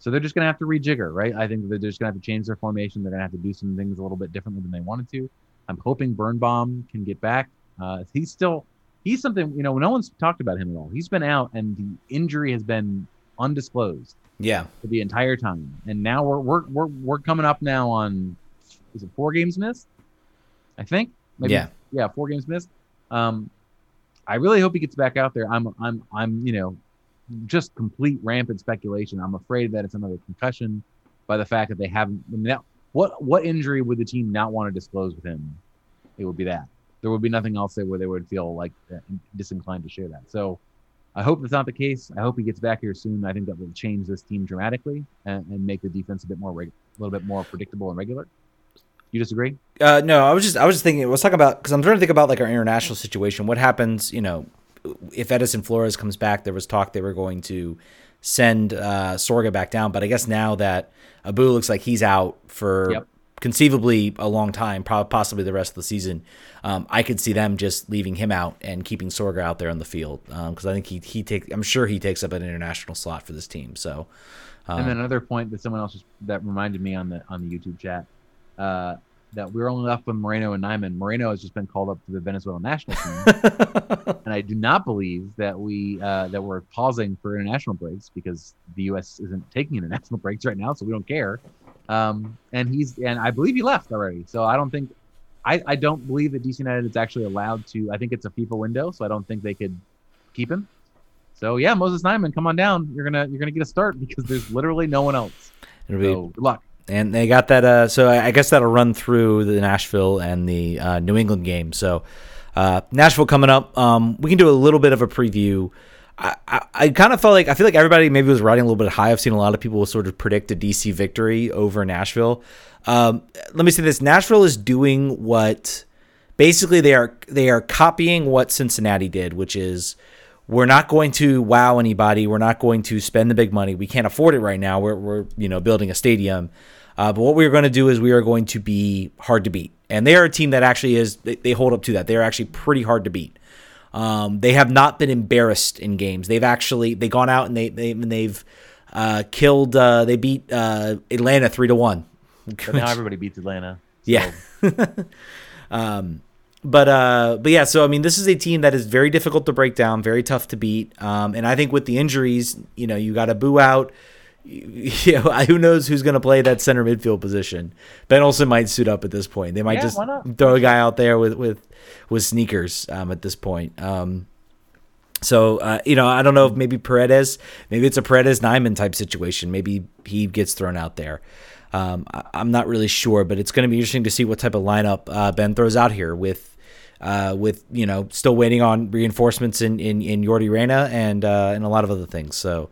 So they're just going to have to rejigger, right? I think they're just going to have to change their formation. They're going to have to do some things a little bit differently than they wanted to. I'm hoping Birnbaum can get back. Uh, he's still he's something you know no one's talked about him at all. He's been out and the injury has been undisclosed Yeah. for the entire time. And now we're we're we're we're coming up now on is it four games missed? I think. Yeah. Yeah, four games missed. Um I really hope he gets back out there. I'm I'm I'm, you know, just complete rampant speculation. I'm afraid that it's another concussion by the fact that they haven't I mean, that, what what injury would the team not want to disclose with him? It would be that. There would be nothing else that where they would feel like uh, disinclined to share that. So I hope that's not the case. I hope he gets back here soon. I think that will change this team dramatically and, and make the defense a bit more, reg- a little bit more predictable and regular. You disagree? Uh, no, I was just I was just thinking. Let's talk about because I'm trying to think about like our international situation. What happens, you know, if Edison Flores comes back? There was talk they were going to send uh, Sorga back down, but I guess now that Abu looks like he's out for Yep. Conceivably a long time, probably possibly the rest of the season, um, I could see them just leaving him out and keeping Sorga out there on the field because I think he he take I'm sure he takes up an international slot for this team. So. and then another point that someone else just, that reminded me on the on the YouTube chat uh, that we are only left with Moreno and Nyeman. Moreno has just been called up to the Venezuelan national team, and I do not believe that we uh, that we're pausing for international breaks because the U.S. isn't taking international breaks right now, so we don't care. Um, and he's and I believe he left already, so I don't think I, I don't believe that DC United is actually allowed to. I think it's a FIFA window, so I don't think they could keep him. So yeah, Moses Nyeman, come on down. You're gonna you're gonna get a start because there's literally no one else. It'll be good luck. and they got that. Uh, so I I guess that'll run through the Nashville and the uh, New England game. So uh, Nashville coming up. Um, we can do a little bit of a preview. I, I, kind of felt like I feel like everybody maybe was riding a little bit high. I've seen a lot of people sort of predict a DC victory over Nashville. Um, let me say this: Nashville is doing what basically they are they are copying what Cincinnati did, which is we're not going to wow anybody. We're not going to spend the big money. We can't afford it right now. We're, we're you know building a stadium. Uh, but what we're going to do is we are going to be hard to beat. And they are a team that actually is they, they hold up to that. They are actually pretty hard to beat. Um, they have not been embarrassed in games. They've actually they gone out and they they and they've uh, killed. Uh, they beat uh, Atlanta three to one. Now everybody beats Atlanta. So Yeah. um, but uh, but yeah, so I mean, this is a team that is very difficult to break down, very tough to beat. Um, and I think with the injuries, you know, you got to boo out. You know, who knows who's going to play that center midfield position? Ben Olsen might suit up at this point. They might Yeah, just throw a guy out there with with with sneakers um, at this point. Um, so uh, you know, I don't know if maybe Paredes, maybe it's a Paredes Nyeman type situation. Maybe he gets thrown out there. Um, I, I'm not really sure, but it's going to be interesting to see what type of lineup uh, Ben throws out here with. Uh, with you know, still waiting on reinforcements in in, in Yordy Reyna and uh, and a lot of other things. So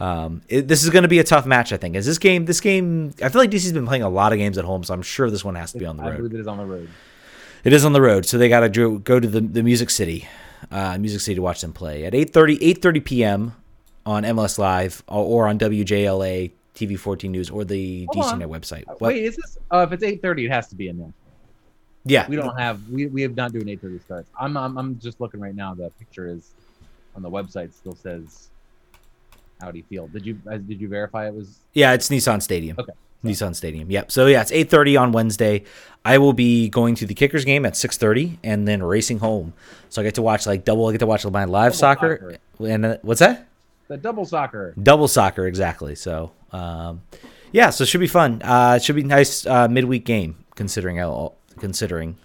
um, it, this is going to be a tough match. I think. Is this game? This game. I feel like DC's been playing a lot of games at home, so I'm sure this one has to be on the I road. believe it is on the road. It is on the road, so they got to go to the, the Music City, uh, Music City to watch them play at 8:30 8:30 p.m. on MLS Live or, on WJLA TV 14 News or the Hold DC on. Net website. What? Wait, is this? Uh, if it's eight thirty, it has to be in there. yeah, We don't have. We, we have not doing eight thirty starts. I'm, I'm I'm just looking right now. The picture is on the website. Still says Audi Field. Did you did you verify it was? yeah, it's Nissan Stadium. Okay. Nissan Stadium. Yep. So yeah, it's 8:30 on Wednesday. I will be going to the Kickers game at 6:30 and then racing home. So I get to watch like double. I get to watch my live Double soccer. And uh, what's that? The double soccer. double soccer exactly so um yeah so it should be fun uh it should be nice uh midweek game considering all considering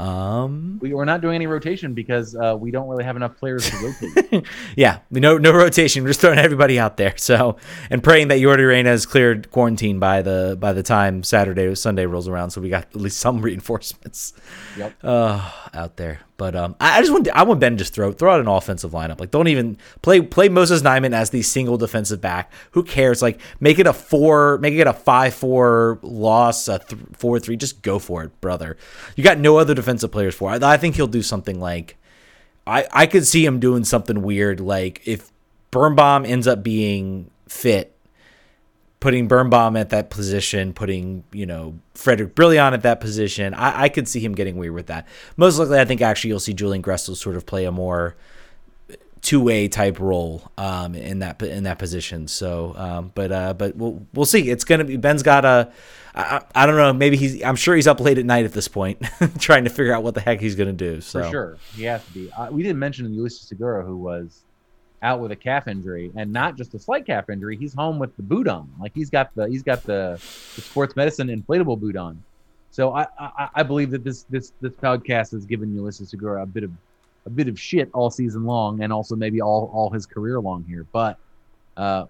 um We, we're not doing any rotation because uh, we don't really have enough players to rotate. yeah no no rotation we're just throwing everybody out there so and praying that Yordy Reyna is cleared quarantine by the by the time saturday or sunday rolls around so we got at least some reinforcements yep. uh, out there. But um, I, just want I want Ben to just throw throw out an offensive lineup. Like don't even play play Moses Nyeman as the single defensive back. Who cares? Like make it a four, make it a five four loss, a th- four three. Just go for it, brother. You got no other defensive players for. I, I think he'll do something like I I could see him doing something weird like if Birnbaum ends up being fit, putting Birnbaum at that position, putting you know Frederic Brillant at that position, I, I could see him getting weird with that. Most likely, I think actually you'll see Julian Gressel sort of play a more two way type role um, in that in that position. So, um, but uh, but we'll we'll see. It's gonna be Ben's got a. I, I don't know. Maybe he's. I'm sure he's up late at night at this point, trying to figure out what the heck he's gonna do. So For sure, he has to be. Uh, we didn't mention Ulises Segura, who was out with a calf injury, and not just a slight calf injury. He's home with the boot on. Like he's got the he's got the, the sports medicine inflatable boot on. So I, I I believe that this this this podcast has given Ulises Segura a bit of a bit of shit all season long, and also maybe all all his career long here. But uh,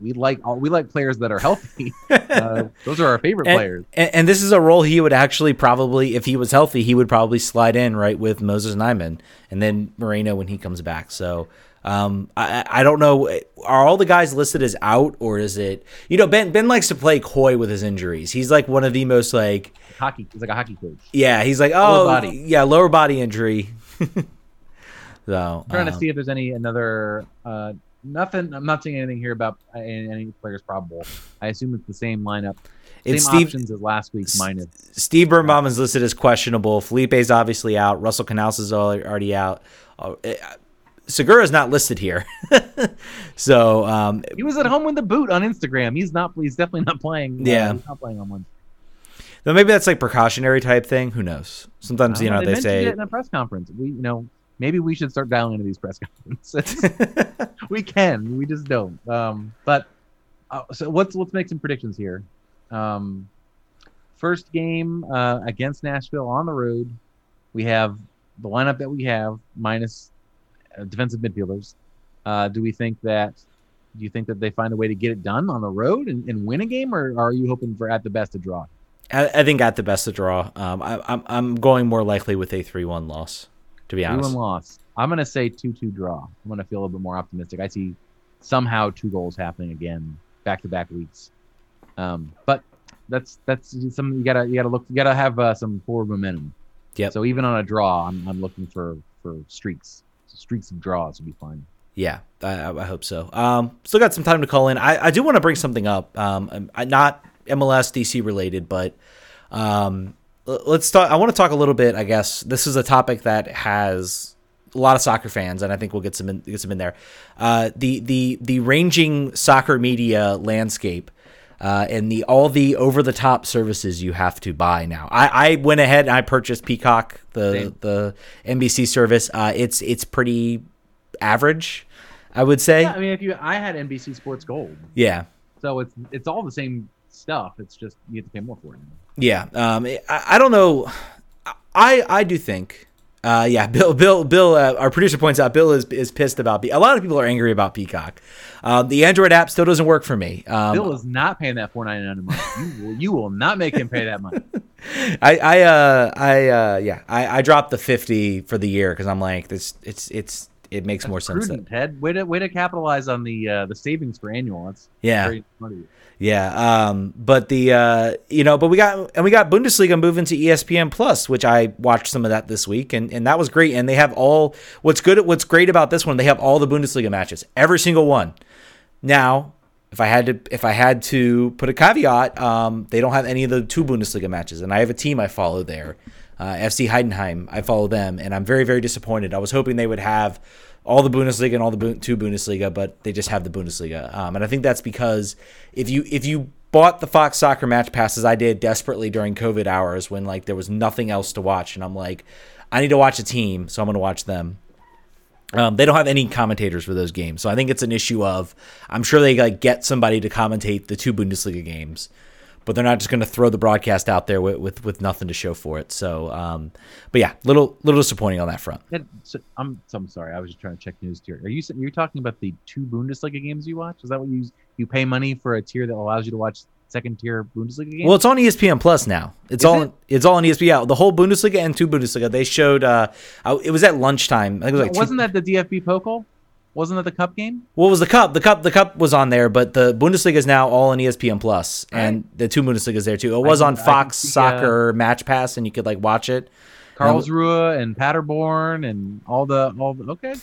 we like we like players that are healthy. uh, those are our favorite and, players. And, and, this is a role he would actually probably, if he was healthy, he would probably slide in right with Moses Nyeman and then Moreno when he comes back. So um, I, I don't know. Are all the guys listed as out, or is it? You know, Ben Ben likes to play coy with his injuries. He's like one of the most like hockey. He's like a hockey coach. Yeah, he's like oh lower yeah, lower body injury. so I'm trying um, to see if there's any another. Uh, nothing. I'm not seeing anything here about any, any players probable. I assume it's the same lineup. Same it's Steve, options as last week's minus. Steve Birnbaum is listed as questionable. Felipe's obviously out. Russell Canouse is already out. Uh, Segura is not listed here. so um, he was at home with the boot on Instagram. He's not. He's definitely not playing. Uh, yeah, he's not playing on one. Though maybe that's like precautionary type thing. Who knows? Sometimes you know, know they, they say in a press conference. We you know maybe we should start dialing into these press conferences. we can. We just don't. Um, but uh, so let's let's make some predictions here. Um, first game uh, against Nashville on the road. We have the lineup that we have minus uh, defensive midfielders. Uh, do we think that? Do you think that they find a way to get it done on the road and, and win a game, or are you hoping for at the best a draw? I, I think at the best a draw. Um, I, I'm I'm going more likely with a three-one loss. To be honest, three-one loss. I'm gonna say two-two draw. I'm gonna feel a little bit more optimistic. I see somehow two goals happening again back-to-back weeks. Um, but that's that's something you gotta you gotta look. You gotta have uh, some forward momentum. Yeah. So even on a draw, I'm I'm looking for for streaks streaks of draws would be fine. Yeah, I, I hope so. Um, still got some time to call in. I, I do want to bring something up. Um, not MLS DC related, but um, let's talk. I want to talk a little bit. I guess this is a topic that has a lot of soccer fans, and I think we'll get some in, get some in there. Uh, the the the ranging soccer media landscape. Uh, and the all the over the top services you have to buy now. I, I went ahead and I purchased Peacock, the Same. the NBC service. Uh, it's it's pretty average, I would say. Yeah, I mean, if you I had NBC Sports Gold. Yeah. So it's it's all the same stuff. It's just you have to pay more for it. Yeah. Um. I, I don't know. I I do think uh, yeah, Bill, Bill, Bill, uh, our producer points out Bill is is pissed about. Be- a lot of people are angry about Peacock. Um, the Android app still doesn't work for me. Um, Bill is not paying that four ninety nine a month. You will, you will not make him pay that money. I, I, uh, I, uh, yeah, I, I dropped the fifty for the year because I'm like, this, it's, it's, it makes That's more sense. Prudent, Ted. Way to, way to capitalize on the, uh, the savings for annual. That's yeah. Yeah, um, but the uh, you know, but we got and we got Bundesliga moving to ESPN Plus, which I watched some of that this week, and, and that was great. And they have all what's good. What's great about this one, they have all the Bundesliga matches, every single one. Now, if I had to if I had to put a caveat, um, they don't have any of the two Bundesliga matches, and I have a team I follow there, uh, FC Heidenheim. I follow them, and I'm very very disappointed. I was hoping they would have all the Bundesliga and all the two Bundesliga, but they just have the Bundesliga. Um, and I think that's because if you if you bought the Fox Soccer match passes, I did desperately during COVID hours when like there was nothing else to watch, and I'm like, I need to watch a team, so I'm going to watch them. Um, they don't have any commentators for those games, so I think it's an issue of I'm sure they like get somebody to commentate the two Bundesliga games but they're not just going to throw the broadcast out there with, with, with nothing to show for it. So, um, but yeah, little little disappointing on that front. So, I'm so I'm sorry. I was just trying to check news tier. Are you you're talking about the two Bundesliga games you watch? Is that what you you pay money for a tier that allows you to watch second tier Bundesliga games? Well, it's on ESPN Plus now. It's Is all it? it's all on ESPN. Yeah, the whole Bundesliga and two Bundesliga. They showed. Uh, it was at lunchtime. I think it was like wasn't two, that the DFB Pokal? Wasn't it the cup game? What was the cup? The cup the cup was on there, but the Bundesliga is now all on ESPN Plus, right. and the two Bundesligas there too. It was can, on Fox see, Soccer uh, Match Pass, and you could like watch it. Karlsruhe and Paderborn and all the all the okay.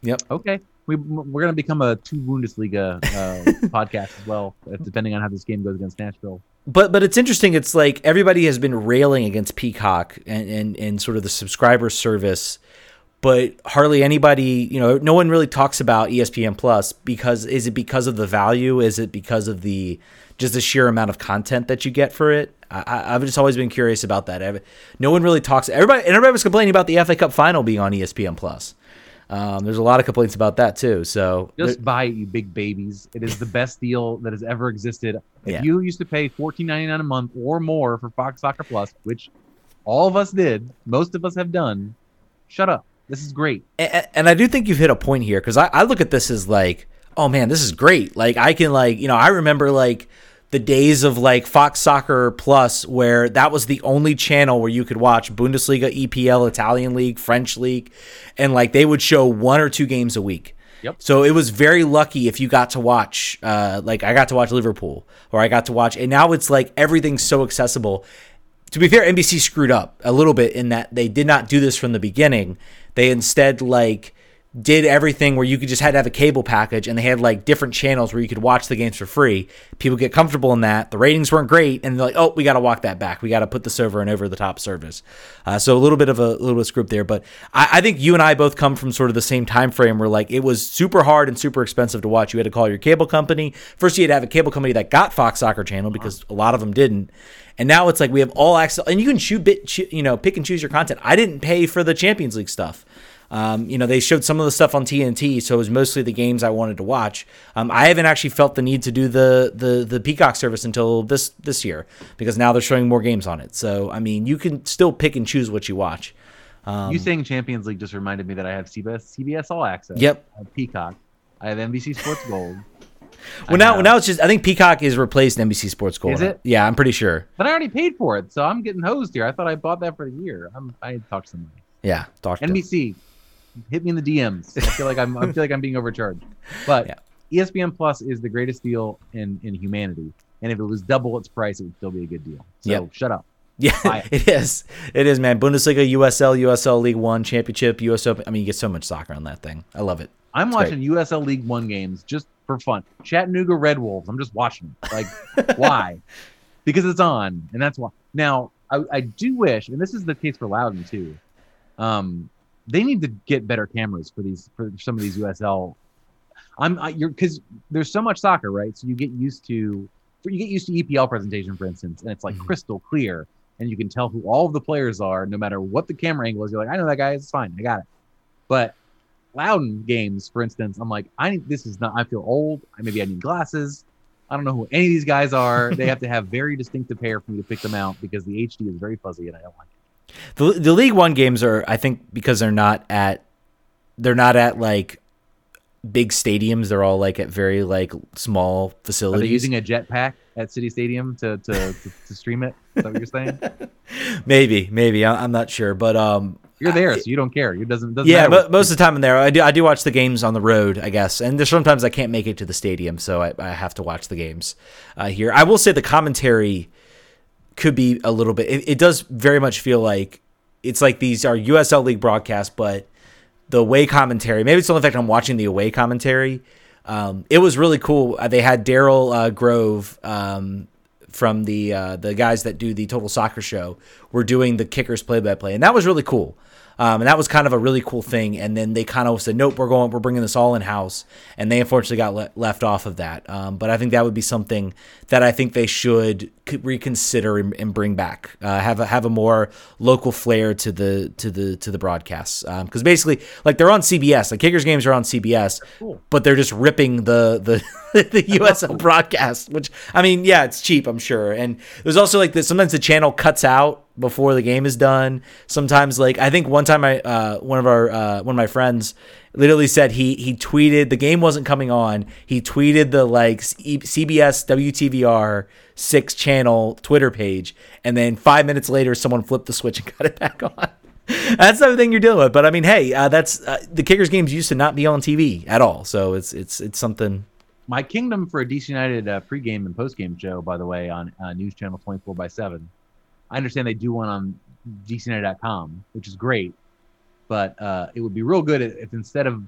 Yep. Okay. we we're gonna become a two Bundesliga uh, podcast as well, uh, depending on how this game goes against Nashville. But but it's interesting. It's like everybody has been railing against Peacock and and, and sort of the subscriber service, but hardly anybody. You know, no one really talks about ESPN Plus because is it because of the value? Is it because of the just the sheer amount of content that you get for it? I, I've just always been curious about that. I've- No one really talks. Everybody and everybody was complaining about the FA Cup final being on ESPN Plus. Um, there's a lot of complaints about that too. So Just buy it, you big babies. It is the best deal that has ever existed. If Yeah. you used to pay fourteen ninety nine a month or more for Fox Soccer Plus, which all of us did, most of us have done, shut up. This is great. and, and I do think you've hit a point here because I, I look at this as like, oh man, this is great. Like I can like, you know, I remember like the days of like Fox Soccer Plus where that was the only channel where you could watch Bundesliga, EPL, Italian League, French League, and like they would show one or two games a week. Yep. So it was very lucky if you got to watch, uh, like I got to watch Liverpool or I got to watch, and now it's like everything's so accessible to be fair, NBC screwed up a little bit in that they did not do this from the beginning. They instead like did everything where you could just had to have a cable package and they had like different channels where you could watch the games for free. People get comfortable in that. The ratings weren't great and they're like, "Oh, we got to walk that back. We got to put this over an over the top service." Uh, so a little bit of a little bit of script there, but I, I think you and I both come from sort of the same time frame where like it was super hard and super expensive to watch. You had to call your cable company. First, you had to have a cable company that got Fox Soccer Channel because a lot of them didn't. And now it's like we have all access, and you can shoot bit, you know, pick and choose your content. I didn't pay for the Champions League stuff. Um, you know, they showed some of the stuff on TNT, so it was mostly the games I wanted to watch. Um, I haven't actually felt the need to do the the the Peacock service until this this year because now they're showing more games on it. So I mean, you can still pick and choose what you watch. Um, you saying Champions League just reminded me that I have CBS CBS All Access. Yep. I have Peacock. I have NBC Sports Gold. Well, now now it's just I think Peacock is replaced NBC Sports Gold. Is it? Yeah, I'm pretty sure. But I already paid for it, so I'm getting hosed here. I thought I bought that for the year. I'm I had to to somebody. Yeah, talk to NBC, hit me in the DMs. I feel like I'm I feel like I'm being overcharged. But Yeah. ESPN Plus is the greatest deal in in humanity. And if it was double its price, it would still be a good deal. So Yep. shut up. Yeah, it is. It is, man. Bundesliga, USL, USL League One, Championship, US Open. I mean, you get so much soccer on that thing. I love it. I'm It's watching USL League One games just for fun. Chattanooga Red Wolves. I'm just watching. Like, why? Because it's on, and that's why. Now, I, I do wish, and this is the case for Loudoun too. Um, they need to get better cameras for these for some of these USL. I'm I, you're because there's so much soccer, right? So you get used to you get used to EPL presentation, for instance, and it's like Mhm. crystal clear, and you can tell who all of the players are, no matter what the camera angle is. You're like, I know that guy. It's fine. I got it. But Loudoun games, for instance, I'm like, I need this is not. I feel old. I maybe I need glasses. I don't know who any of these guys are. they have to have very distinctive hair for me to pick them out because the HD is very fuzzy and I don't like it. The the League One games are, I think, because they're not at, they're not at like big stadiums. They're all like at very like small Are facilities. they using a jetpack at City Stadium to to, to, to stream it? Is that what you're saying? maybe, maybe I, I'm not sure, but um, You're there, so you don't care. It doesn't doesn't yeah, but most of the time in there, I do I do watch the games on the road, I guess, and there's sometimes I can't make it to the stadium, so I, I have to watch the games uh, here. I will say the commentary could be a little bit. It, it does very much feel like it's like these are USL League broadcasts, but the away commentary. Maybe it's the only fact I'm watching the away commentary. Um, it was really cool. Uh, They had Daryl uh, Grove um, from the uh, the guys that do the Total Soccer Show were doing the kickers play by play, and that was really cool. Um, and that was kind of a really cool thing. And then they kind of said, "Nope, we're going, we're bringing this all in house." And they unfortunately got le- left off of that. Um, but I think that would be something that I think they should reconsider and, and bring back. Uh, have a have a more local flair to the to the to the broadcasts. Because basically, like they're on CBS. Like Kickers games are on CBS, Cool. but they're just ripping the the the USL broadcast. Which I mean, yeah, it's cheap, I'm sure. And there's also like this. Sometimes the channel cuts out before the game is done. Sometimes, like I think one time, I uh, one of our uh, one of my friends literally said he he tweeted the game wasn't coming on. He tweeted the like CBS WTVR six channel Twitter page, and then five minutes later, someone flipped the switch and got it back on. That's the thing you're dealing with, but I mean, hey, uh, that's uh, the Kickers games used to not be on TV at all, so it's it's it's something. My kingdom for a DC United uh, pregame and postgame show, by the way, on uh, News Channel 24 by 7. I understand they do one on DCUnited.com, which is great, but uh, it would be real good if instead of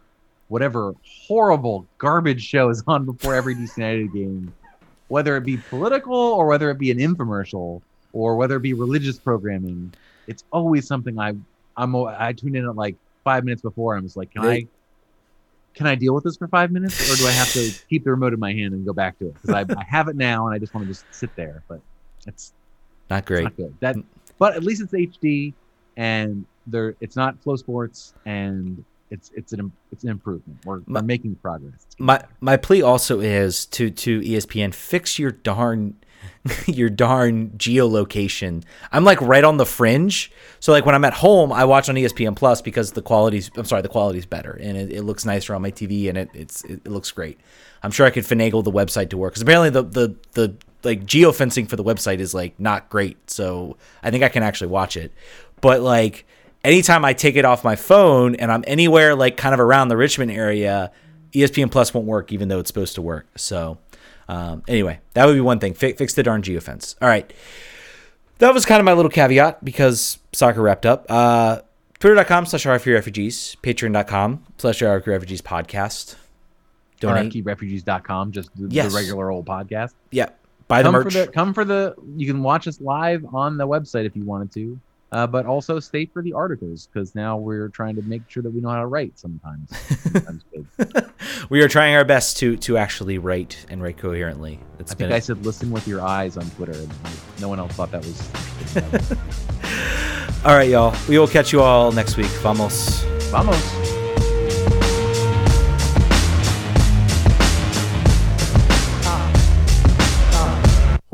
whatever horrible garbage show is on before every DC United game, whether it be political or whether it be an infomercial or whether it be religious programming. It's always something I I'm I tune in at like five minutes before. I'm just like, can I can I deal with this for five minutes, or do I have to keep the remote in my hand and go back to it? Because I, I have it now, and I just want to just sit there. But it's not great. Not good. That, but at least it's HD, and there it's not FloSports, and it's it's an it's an improvement. We're, my, we're making progress. My my plea also is to to ESPN fix your darn your darn geolocation. I'm like right on the fringe. So like when I'm at home, I watch on ESPN Plus because the quality's I'm sorry, the quality's better and it, it looks nicer on my TV and it it's it, it, looks great. I'm sure I could finagle the website to work because apparently the the the like geofencing for the website is like not great. So I think I can actually watch it. But like anytime I take it off my phone and I'm anywhere like kind of around the Richmond area, ESPN Plus won't work even though it's supposed to work. So um, anyway, that would be one thing. Fi- fix the darn geofence. All right. That was kind of my little caveat because soccer wrapped up. Uh, Twitter.com slash Refugees, Patreon.com slash Refugees podcast. Donate. Just the, yes. the regular old podcast. Yeah. Buy the come merch. For the, come for the, you can watch us live on the website if you wanted to uh, but also stay for the articles because now we're trying to make sure that we know how to write sometimes. sometimes we are trying our best to to actually write and write coherently. It's I think a... I said listen with your eyes on Twitter, and no one else thought that was. all right, y'all. We will catch you all next week. Vamos. Vamos.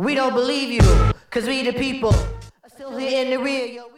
We don't believe you, cause we the people. Still here in the rear, yo.